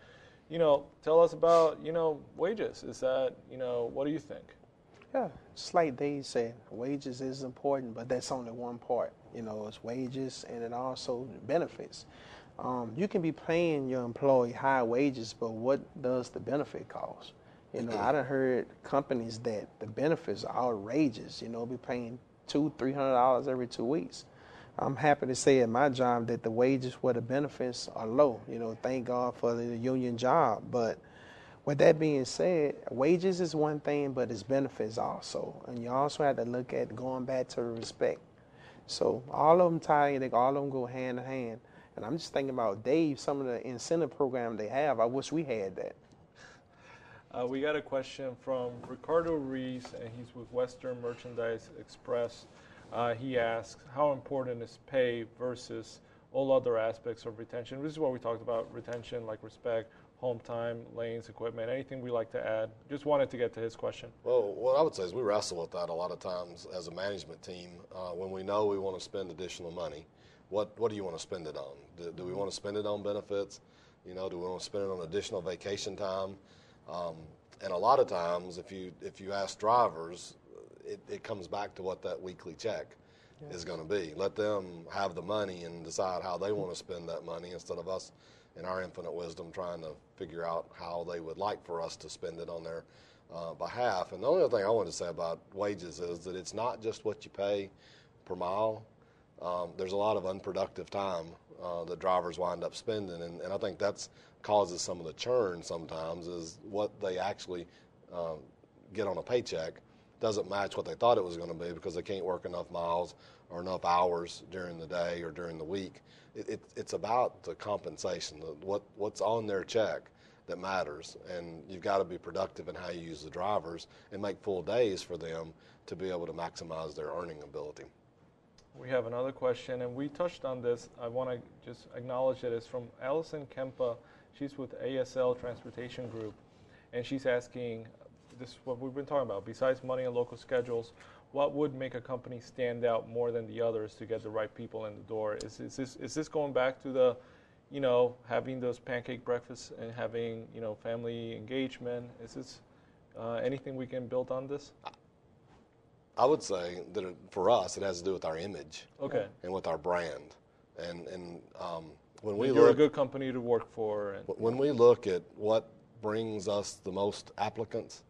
you know, tell us about, you know, wages. Is that, you know, what do you think? Yeah, just like Dave said, wages is important, but that's only one part. You know, it's wages and it also benefits. Um, you can be paying your employee high wages, but what does the benefit cost? You know, I done heard companies that the benefits are outrageous. You know, be paying two, three hundred dollars every two weeks. I'm happy to say at my job that the wages where the benefits are low. You know, thank God for the union job. But with that being said, wages is one thing, but it's benefits also, and you also have to look at going back to respect. So all of them tie, in; all of them go hand in hand. And I'm just thinking about Dave, some of the incentive program they have. I wish we had that. Uh, we got a question from Ricardo Reese, and he's with Western Merchandise Express. Uh, he asks, how important is pay versus all other aspects of retention? This is what we talked about retention, like respect, home time, lanes, equipment, anything we like to add. Just wanted to get to his question. Well, what I would say is we wrestle with that a lot of times as a management team. Uh, when we know we want to spend additional money, what, what do you want to spend it on? Do, do we want to spend it on benefits? You know, do we want to spend it on additional vacation time? Um, and a lot of times, if you if you ask drivers, it, it comes back to what that weekly check is going to be. Let them have the money and decide how they want to spend that money instead of us, in our infinite wisdom, trying to figure out how they would like for us to spend it on their uh, behalf. And the only other thing I wanted to say about wages is that it's not just what you pay per mile. Um, there's a lot of unproductive time uh, that drivers wind up spending, and, and I think that's causes some of the churn sometimes is what they actually um, get on a paycheck doesn't match what they thought it was going to be because they can't work enough miles or enough hours during the day or during the week. It, it, it's about the compensation, the, what what's on their check that matters, and you've got to be productive in how you use the drivers and make full days for them to be able to maximize their earning ability. We have another question, and we touched on this. I want to just acknowledge it. It's from Allison Kempa She's with ASL Transportation Group, and she's asking this is what we've been talking about. Besides money and local schedules, what would make a company stand out more than the others to get the right people in the door? Is, is this is this going back to the, you know, having those pancake breakfasts and having you know family engagement? Is this uh, anything we can build on this? I would say that it, for us, it has to do with our image, okay, and with our brand, and and um, when we you're look, a good company to work for. And, when we look at what brings us the most applicants,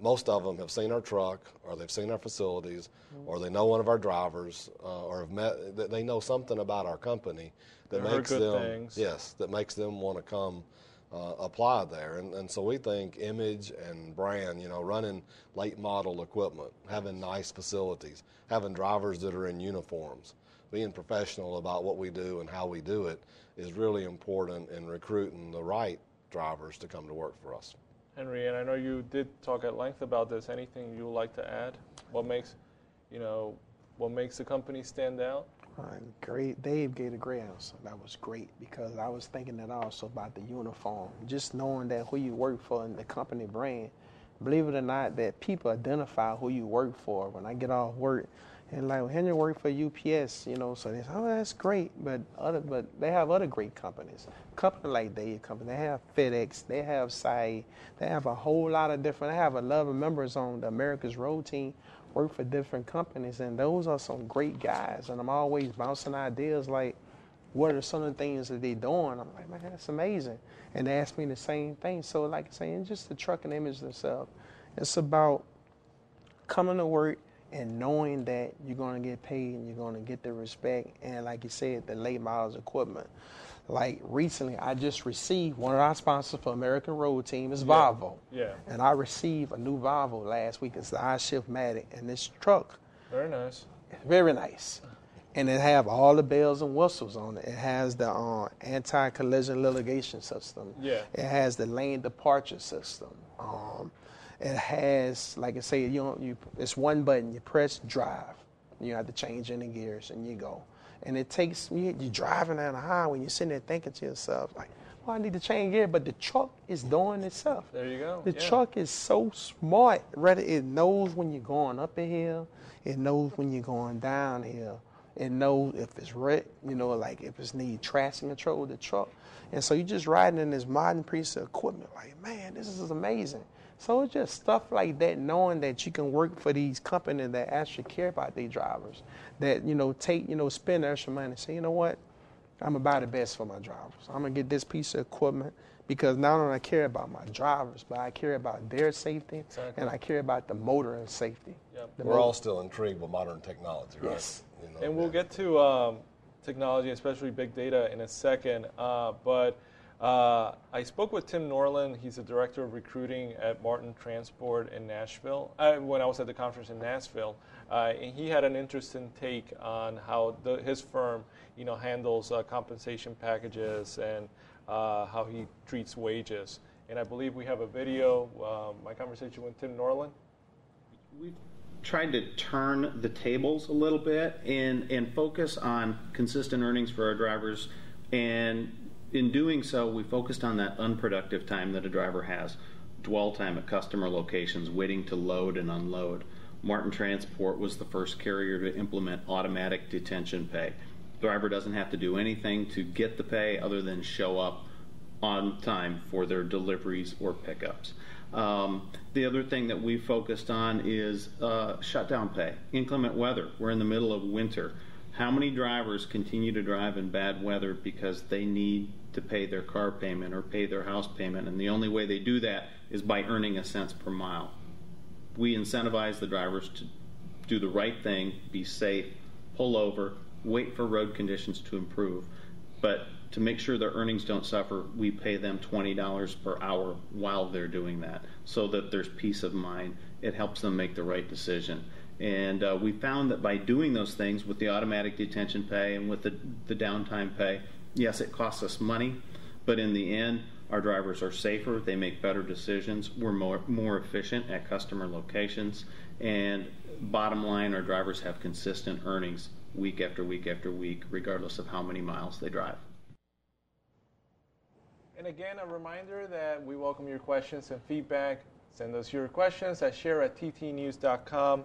most of them have seen our truck, or they've seen our facilities, mm-hmm. or they know one of our drivers, uh, or have met. They know something about our company that makes them things. yes, that makes them want to come. Uh, apply there. And, and so we think image and brand, you know, running late model equipment, having nice facilities, having drivers that are in uniforms, being professional about what we do and how we do it is really important in recruiting the right drivers to come to work for us. Henry, and I know you did talk at length about this. Anything you would like to add? What makes, you know, what makes the company stand out? Uh, great. Dave gave a great answer. That was great because I was thinking that also about the uniform. Just knowing that who you work for and the company brand. Believe it or not, that people identify who you work for. When I get off work, and like Henry worked for UPS, you know, so they say, oh, that's great. But other, but they have other great companies. Company like Dave Company, they have FedEx, they have Saia, they have a whole lot of different. They have 11 members on the America's Road team, work for different companies, and those are some great guys. And I'm always bouncing ideas like, what are some of the things that they're doing? I'm like, man, that's amazing. And they ask me the same thing. So, like I say, just the truck and image themselves. It's about coming to work and knowing that you're going to get paid and you're going to get the respect and like you said the late models equipment like recently i just received one of our sponsors for american road team is yeah. volvo yeah and i received a new volvo last week it's the i-shift matic and this truck very nice very nice and it have all the bells and whistles on it. It has the uh, anti-collision mitigation system. Yeah. It has the lane departure system. Um, it has, like I say, you you it's one button. You press drive. You have to change any gears, and you go. And it takes you, you're driving down the highway, and you're sitting there thinking to yourself, like, well, I need to change gear, but the truck is doing itself. There you go. The yeah. truck is so smart. Rather, it knows when you're going up a hill. It knows when you're going down here. and know if it's wrecked, you know, like if it's need traction control with the truck. And so you're just riding in this modern piece of equipment, like, man, this is amazing. So it's just stuff like that, knowing that you can work for these companies that actually care about their drivers, that, you know, take, you know, spend extra money, and say, you know what, I'm gonna buy the best for my drivers. I'm gonna get this piece of equipment because not only I care about my drivers, but I care about their safety exactly. and I care about the motor and safety. Yep. We're motor. all still intrigued with modern technology, right? Yes. You know, and we'll get to um, technology, especially big data, in a second. Uh, but uh, I spoke with Tim Norland. He's the director of recruiting at Martin Transport in Nashville. Uh, when I was at the conference in Nashville, uh, and he had an interesting take on how the, his firm, you know, handles uh, compensation packages and uh, how he treats wages. And I believe we have a video, uh, my conversation with Tim Norland. We've tried to turn the tables a little bit and, and focus on consistent earnings for our drivers. And in doing so, we focused on that unproductive time that a driver has dwell time at customer locations, waiting to load and unload. Martin Transport was the first carrier to implement automatic detention pay driver doesn't have to do anything to get the pay other than show up on time for their deliveries or pickups. Um, the other thing that we focused on is uh, shutdown pay, inclement weather. We're in the middle of winter. How many drivers continue to drive in bad weather because they need to pay their car payment or pay their house payment? And the only way they do that is by earning a cents per mile. We incentivize the drivers to do the right thing, be safe, pull over, wait for road conditions to improve. But to make sure their earnings don't suffer, we pay them $20 per hour while they're doing that so that there's peace of mind. It helps them make the right decision. And uh, we found that by doing those things with the automatic detention pay and with the, the downtime pay, yes, it costs us money, but in the end, our drivers are safer, they make better decisions, we're more, more efficient at customer locations, and bottom line, our drivers have consistent earnings week after week after week, regardless of how many miles they drive. And again, a reminder that we welcome your questions and feedback. Send us your questions at share at ttnews.com.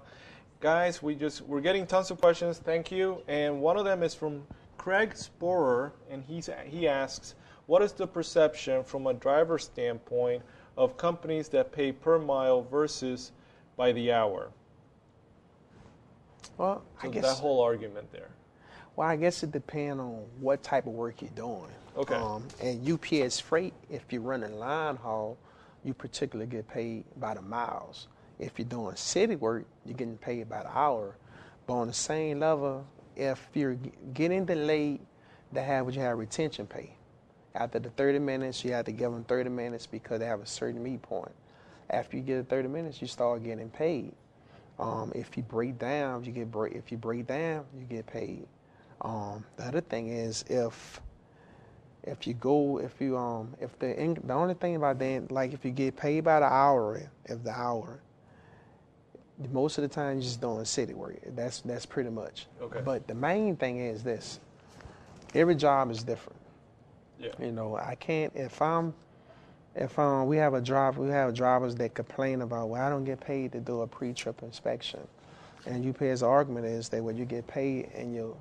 Guys, we just we're getting tons of questions. Thank you. And one of them is from Craig Sporer, and he's he asks, "What is the perception from a driver standpoint of companies that pay per mile versus by the hour?" Well, so I guess that whole argument there. Well, I guess it depends on what type of work you're doing. Okay. Um, and UPS Freight, if you're running line haul, you particularly get paid by the miles. If you're doing city work, you're getting paid by the hour. But on the same level, if you're getting delayed, they have what you have retention pay. After the 30 minutes, you have to give them 30 minutes because they have a certain meet point. After you get 30 minutes, you start getting paid. Um, if you break down, you get break. If you break down, you get paid. Um, the other thing is if if you go if you um if the the only thing about that like if you get paid by the hour if the hour most of the time you're just doing city work that's that's pretty much. Okay. But the main thing is this. Every job is different. Yeah. You know i can't if i'm if um, we have a driver, we have drivers that complain about, well, I don't get paid to do a pre-trip inspection, and UPS argument is that when you get paid and you,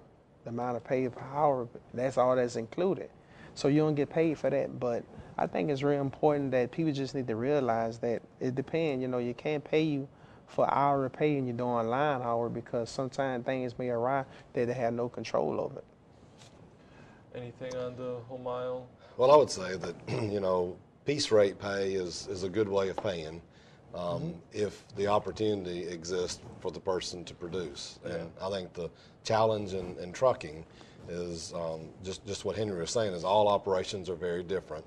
the amount of pay per hour, that's all that's included, so you don't get paid for that. But I think it's really important that people just need to realize that it depends. You know, you can't pay you for hour pay and you're doing line hour because sometimes things may arrive that they have no control over. It. Anything on the whole mile? Well, I would say that you know piece rate pay is, is a good way of paying um, mm-hmm. if the opportunity exists for the person to produce. Yeah. And I think the challenge in, in trucking is um, just, just what Henry was saying is all operations are very different.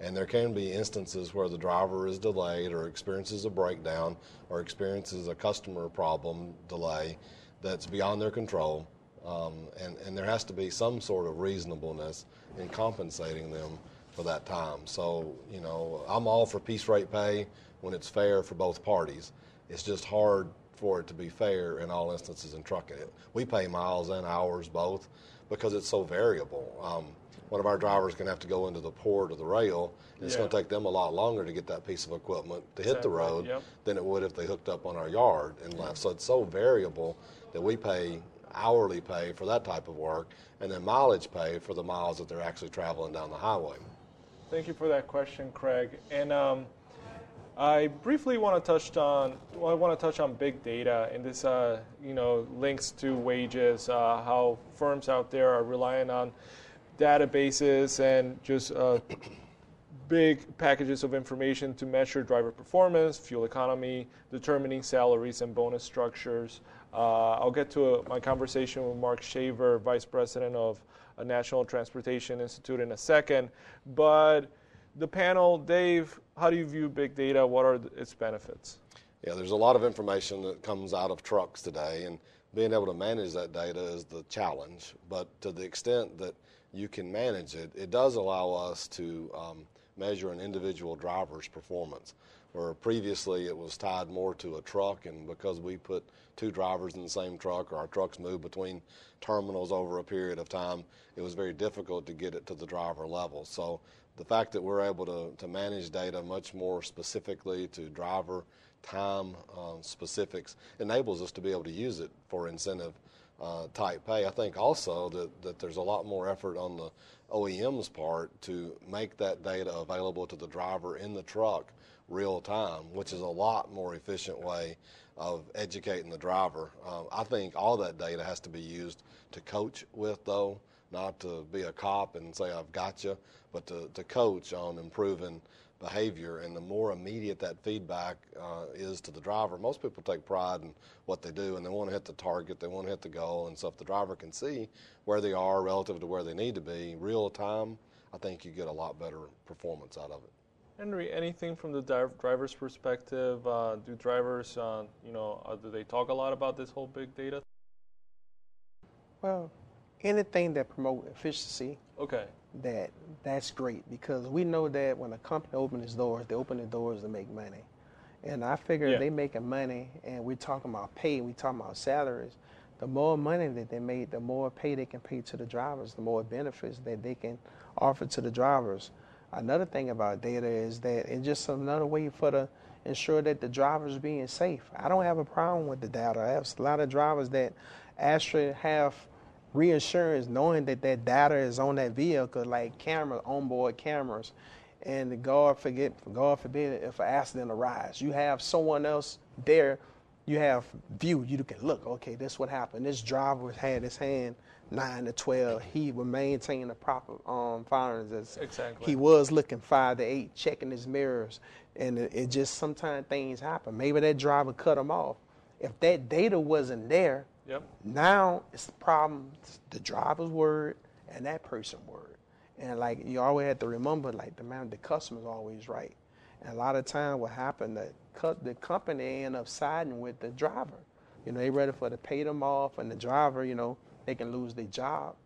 And there can be instances where the driver is delayed or experiences a breakdown or experiences a customer problem delay that's beyond their control. Um, and, and there has to be some sort of reasonableness in compensating them for that time. So, you know, I'm all for piece rate pay when it's fair for both parties. It's just hard for it to be fair in all instances in trucking. We pay miles and hours both because it's so variable. Um, one of our drivers can have to go into the port or the rail, and it's going to take them a lot longer to get that piece of equipment to hit the road yep. than it would if they hooked up on our yard and left. So it's so variable that we pay hourly pay for that type of work, and then mileage pay for the miles that they're actually traveling down the highway. Thank you for that question, Craig. And um, I briefly want to touch on well, I want to touch on big data, and this uh, you know links to wages, uh, how firms out there are relying on databases and just uh, big packages of information to measure driver performance, fuel economy, determining salaries and bonus structures. Uh, I'll get to a, my conversation with Mark Shaver, Vice President of a National Transportation Institute, in a second. But the panel, Dave, how do you view big data? What are its benefits? Yeah, there's a lot of information that comes out of trucks today, and being able to manage that data is the challenge. But to the extent that you can manage it, it does allow us to um, measure an individual driver's performance. Where previously it was tied more to a truck, and because we put two drivers in the same truck or our trucks move between terminals over a period of time, it was very difficult to get it to the driver level. So the fact that we're able to, to manage data much more specifically to driver time um, specifics enables us to be able to use it for incentive uh, type pay. I think also that, that there's a lot more effort on the OEM's part to make that data available to the driver in the truck real time, which is a lot more efficient way of educating the driver. Um, I think all that data has to be used to coach with, though, not to be a cop and say, I've got you, but to, to coach on improving behavior. And the more immediate that feedback uh, is to the driver, most people take pride in what they do and they want to hit the target, they want to hit the goal. And so if the driver can see where they are relative to where they need to be real time, I think you get a lot better performance out of it. Henry, anything from the driver's perspective? Uh, do drivers, uh, you know, uh, do they talk a lot about this whole big data? Well, anything that promote efficiency. Okay. That that's great because we know that when a company opens its doors, they open the doors to make money. And I figure yeah. they making money, and we're talking about pay, we talking about salaries. The more money that they make, the more pay they can pay to the drivers, the more benefits that they can offer to the drivers. Another thing about data is that it's just another way for the ensure that the drivers being safe. I don't have a problem with the data. I have a lot of drivers that actually have reassurance knowing that that data is on that vehicle, like camera, onboard cameras. And God forget, God forbid, if an accident arises, you have someone else there. You have view. You can look. Okay, this what happened. This driver had his hand nine to twelve. He would maintain the proper um, firearms. Exactly. He was looking five to eight, checking his mirrors, and it, it just sometimes things happen. Maybe that driver cut him off. If that data wasn't there, Yep. Now it's the problem, the driver's word and that person's word. And like you always have to remember, like the man, the customer's always right. And a lot of time what happened, the the company end up siding with the driver. You know, they ready for to pay them off, and the driver, you know, they can lose their job.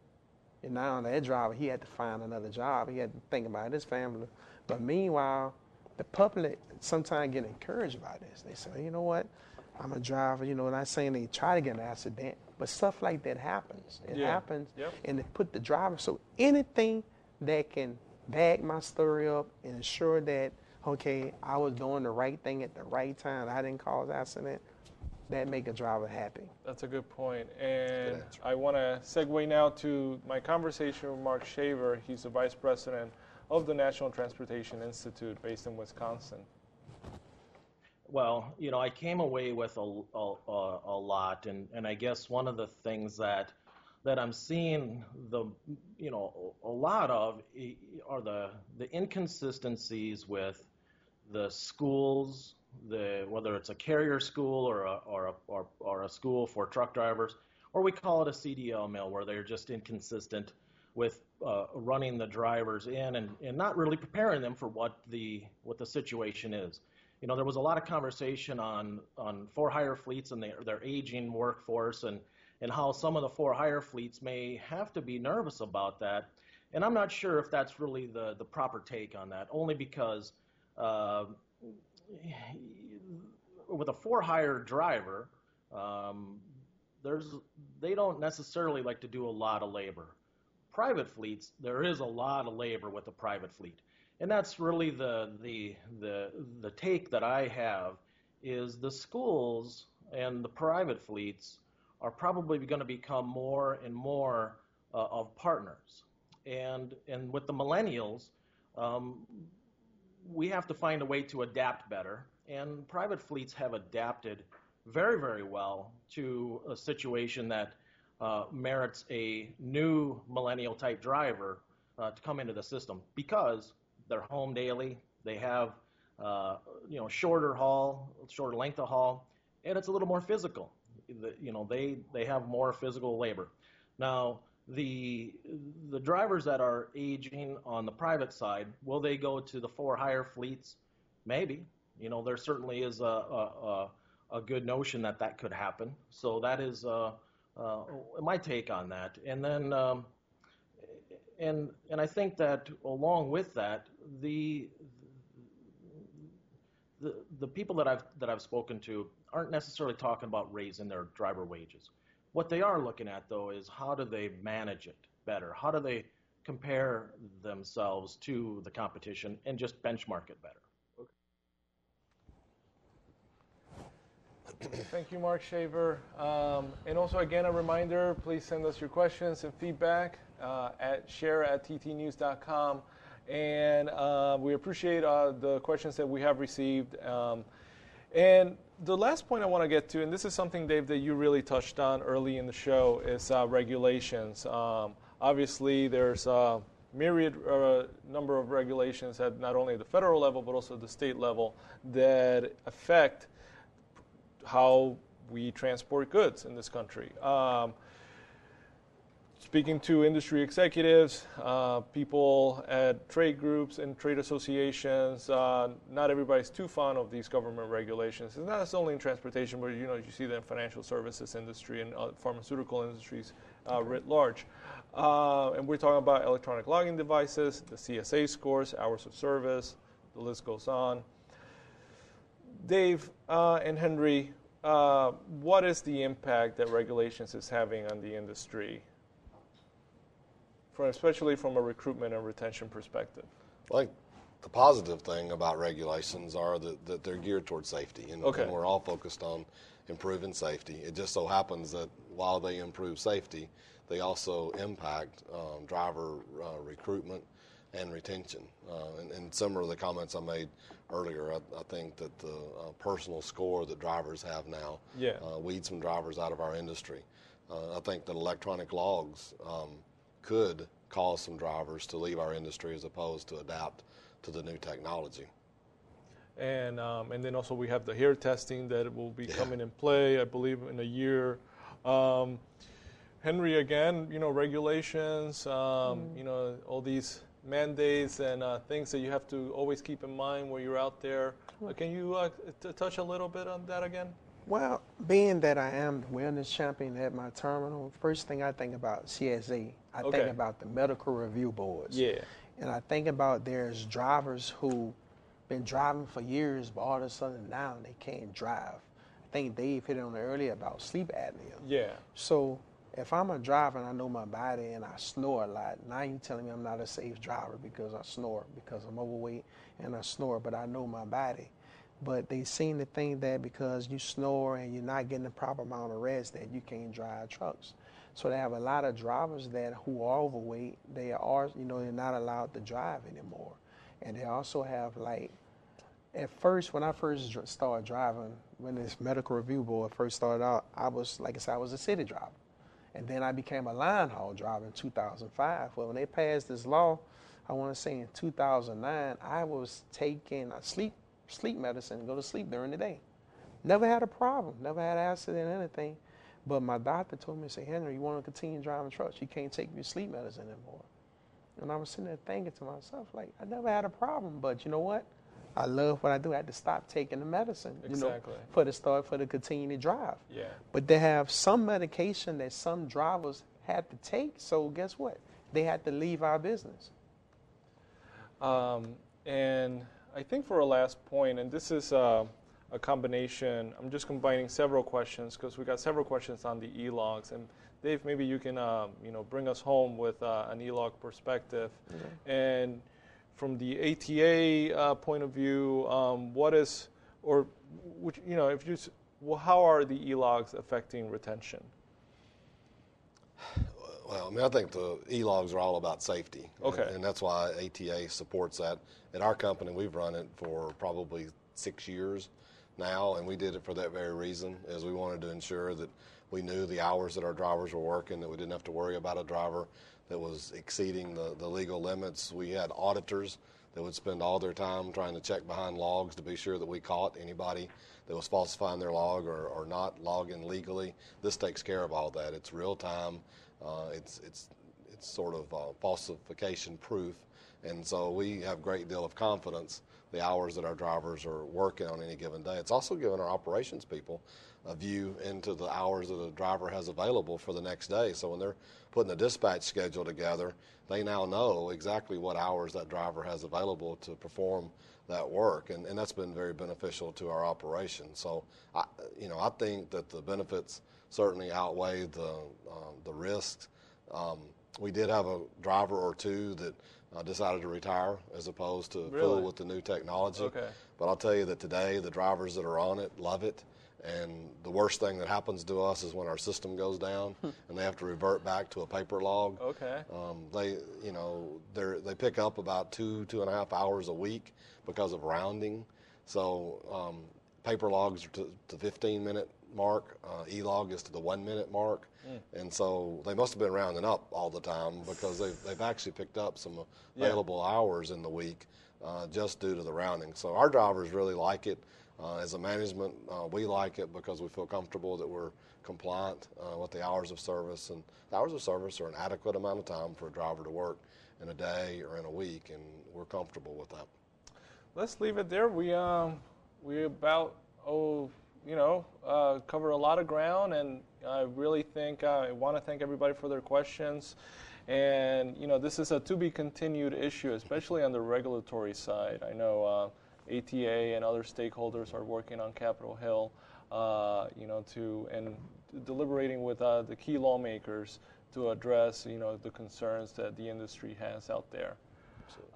And now that driver, he had to find another job. He had to think about his family. But meanwhile, the public sometimes get encouraged by this. They say, you know what? I'm a driver, you know, not saying they try to get an accident, but stuff like that happens. It yeah. happens, yep. and they put the driver. So anything that can back my story up and ensure that okay, I was doing the right thing at the right time, I didn't cause accident. That make a driver happy. That's a good point. And I want to segue now to my conversation with Mark Shaver. He's the vice president of the National Transportation Institute based in Wisconsin. Well, you know, I came away with a, a, a, lot, and, and I guess one of the things that that I'm seeing the you know a lot of are the the inconsistencies with the schools, the whether it's a carrier school or a or a or, or a school for truck drivers, or we call it a CDL mill, where they're just inconsistent with uh, running the drivers in and, and not really preparing them for what the what the situation is you know, there was a lot of conversation on on for hire fleets and their their aging workforce and and how some of the for hire fleets may have to be nervous about that. And I'm not sure if that's really the the proper take on that, only because uh, with a for hire driver, um, there's they don't necessarily like to do a lot of labor. Private fleets, there is a lot of labor with a private fleet and that's really the the the the take that I have is the schools and the private fleets are probably going to become more and more uh, of partners. And, and with the millennials, um, we have to find a way to adapt better. And private fleets have adapted very, very well to a situation that uh, merits a new millennial type driver uh, to come into the system because they're home daily, they have uh, you know shorter haul, shorter length of haul, and it's a little more physical. The, you know they they have more physical labor. Now the the drivers that are aging on the private side, will they go to the for hire fleets? Maybe. You know there certainly is a a, a good notion that that could happen. So that is uh, uh, my take on that. And then um, and and I think that along with that, the the, the people that I've that I've spoken to aren't necessarily talking about raising their driver wages. What they are looking at though is how do they manage it better? How do they compare themselves to the competition and just benchmark it better? Thank you, Mark Shaver. Um, and also, again, a reminder please send us your questions and feedback uh, at share at ttnews.com. And uh, we appreciate uh, the questions that we have received. Um, and the last point I want to get to, and this is something, Dave, that you really touched on early in the show, is uh, regulations. Um, obviously, there's a myriad uh, number of regulations at not only the federal level but also the state level that affect how we transport goods in this country. Um, speaking to industry executives, uh, people at trade groups and trade associations, uh, not everybody's too fond of these government regulations. It's not only in transportation, but you know you see that in financial services industry and uh, pharmaceutical industries uh, writ large. Uh, and we're talking about electronic logging devices, the CSA scores, hours of service, the list goes on. Dave uh, and Henry, what is the impact that regulations is having on the industry? from, especially from a recruitment and retention perspective? Like the positive thing about regulations are that, that they're geared towards safety, and, okay. and we're all focused on improving safety. It just so happens that while they improve safety, they also impact um, driver uh, recruitment and retention. Uh, and, and similar to the comments I made earlier, I, I think that the uh, personal score that drivers have now yeah. uh, weeds some drivers out of our industry. Uh, I think that electronic logs um, could cause some drivers to leave our industry as opposed to adapt to the new technology. And um, and then also we have the hair testing that will be yeah. coming in play, I believe, in a year. Um, Henry, again, you know, regulations, um, mm. you know, all these mandates and uh, things that you have to always keep in mind when you're out there. Uh, can you uh, t- touch a little bit on that again? Well, being that I am the wellness champion at my terminal, first thing I think about CSA. I okay. think about the medical review boards. Yeah. And I think about there's drivers who been driving for years, but all of a sudden now they can't drive. I think Dave hit on it earlier about sleep apnea. Yeah. So if I'm a driver and I know my body and I snore a lot, now you telling me I'm not a safe driver because I snore, because I'm overweight and I snore, but I know my body but they seem to think that because you snore and you're not getting the proper amount of rest that you can't drive trucks. So they have a lot of drivers that who are overweight. They are, you know, they're not allowed to drive anymore, and they also have like. At first, when I first started driving, when this medical review board first started out, I was, like I said, I was a city driver. And then I became a line haul driver in 2005. Well, when they passed this law, I want to say in 2009, I was taking a sleep sleep medicine go to sleep during the day. Never had a problem, never had an accident, anything. But my doctor told me, say, Henry, you want to continue driving trucks, you can't take your sleep medicine anymore. And I was sitting there thinking to myself, like, I never had a problem, but you know what? I love what I do. I had to stop taking the medicine, you exactly. know, for the start, for the continue to drive. Yeah. But they have some medication that some drivers had to take. So guess what? They had to leave our business. Um, and I think for a last point, and this is uh, a combination, I'm just combining several questions because we got several questions on the e-logs. And Dave, maybe you can uh, you know bring us home with uh, an e-log perspective. Mm-hmm. And from the ATA uh, point of view, um, what is, or which, you know, if you, well, how are the e-logs affecting retention? Well, I mean, I think the e-logs are all about safety. Okay. And, and, that's why ATA supports that. At our company, we've run it for probably six years now, and we did it for that very reason, is we wanted to ensure that we knew the hours that our drivers were working, that we didn't have to worry about a driver that was exceeding the, the legal limits. We had auditors that would spend all their time trying to check behind logs to be sure that we caught anybody that was falsifying their log or, or not logging legally. This takes care of all that. It's real time. Uh, it's it's it's sort of uh, falsification proof, and so we have a great deal of confidence the hours that our drivers are working on any given day. It's also given our operations people a view into the hours that a driver has available for the next day. So when they're putting the dispatch schedule together, they now know exactly what hours that driver has available to perform that work, and, and that's been very beneficial to our operation. So, I, you know, I think that the benefits certainly outweigh the uh, the risks. Um, we did have a driver or two that uh, decided to retire as opposed to really? fool with the new technology. Okay. But I'll tell you that today the drivers that are on it love it. And the worst thing that happens to us is when our system goes down Hmm. and they have to revert back to a paper log. Okay. Um, they, you know, they they pick up about two two and a half hours a week because of rounding. So um, paper logs are to the 15 minute mark. Uh, e-log is to the one minute mark. And so they must have been rounding up all the time because they've, they've actually picked up some Yeah. available hours in the week uh, just due to the rounding. So our drivers really like it. Uh, as a management, uh, we like it because we feel comfortable that we're compliant uh, with the hours of service. And the hours of service are an adequate amount of time for a driver to work in a day or in a week, and we're comfortable with that. Let's leave it there. We um we about oh you know uh, a lot of ground, and I really think uh, I want to thank everybody for their questions. And you know this is a to be continued issue, especially on the regulatory side. I know uh, ATA and other stakeholders are working on Capitol Hill, uh, you know, to and deliberating with uh, the key lawmakers to address you know the concerns that the industry has out there.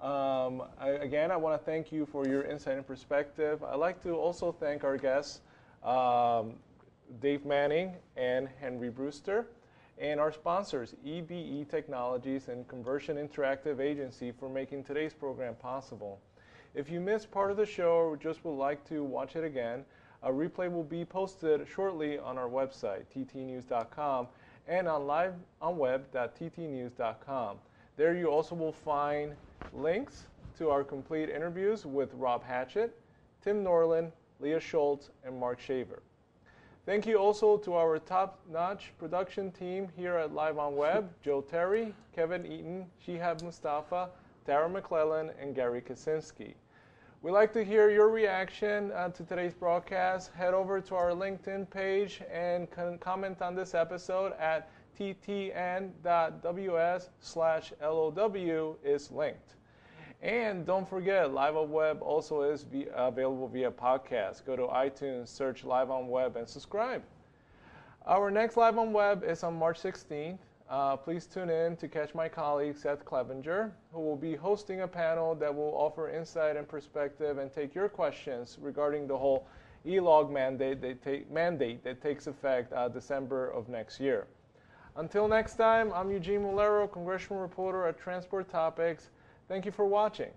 Um, I, again, I want to thank you for your insight and perspective. I'd like to also thank our guests, um, Dave Manning and Henry Brewster, and our sponsors, EBE Technologies and Conversion Interactive Agency, for making today's program possible. If you missed part of the show or just would like to watch it again, a replay will be posted shortly on our website, ttnews.com, and on liveonweb.ttnews.com. There you also will find links to our complete interviews with Rob Hatchett, Tim Norland, Leah Schultz, and Mark Shaver. Thank you also to our top-notch production team here at Live on Web, Joe Terry, Kevin Eaton, Shihab Mustafa, Tara McClellan, and Gary Kaczynski. We'd like to hear your reaction uh, to today's broadcast. Head over to our LinkedIn page and comment on this episode at ttn.ws slash LOW is linked. And don't forget, Live on Web also is available via podcast. Go to iTunes, search Live on Web, and subscribe. Our next Live on Web is on March 16th. Uh, please tune in to catch my colleague Seth Clevenger, who will be hosting a panel that will offer insight and perspective and take your questions regarding the whole e-log mandate mandate that takes effect uh, December of next year. Until next time, I'm Eugene Mulero, congressional reporter at Transport Topics. Thank you for watching.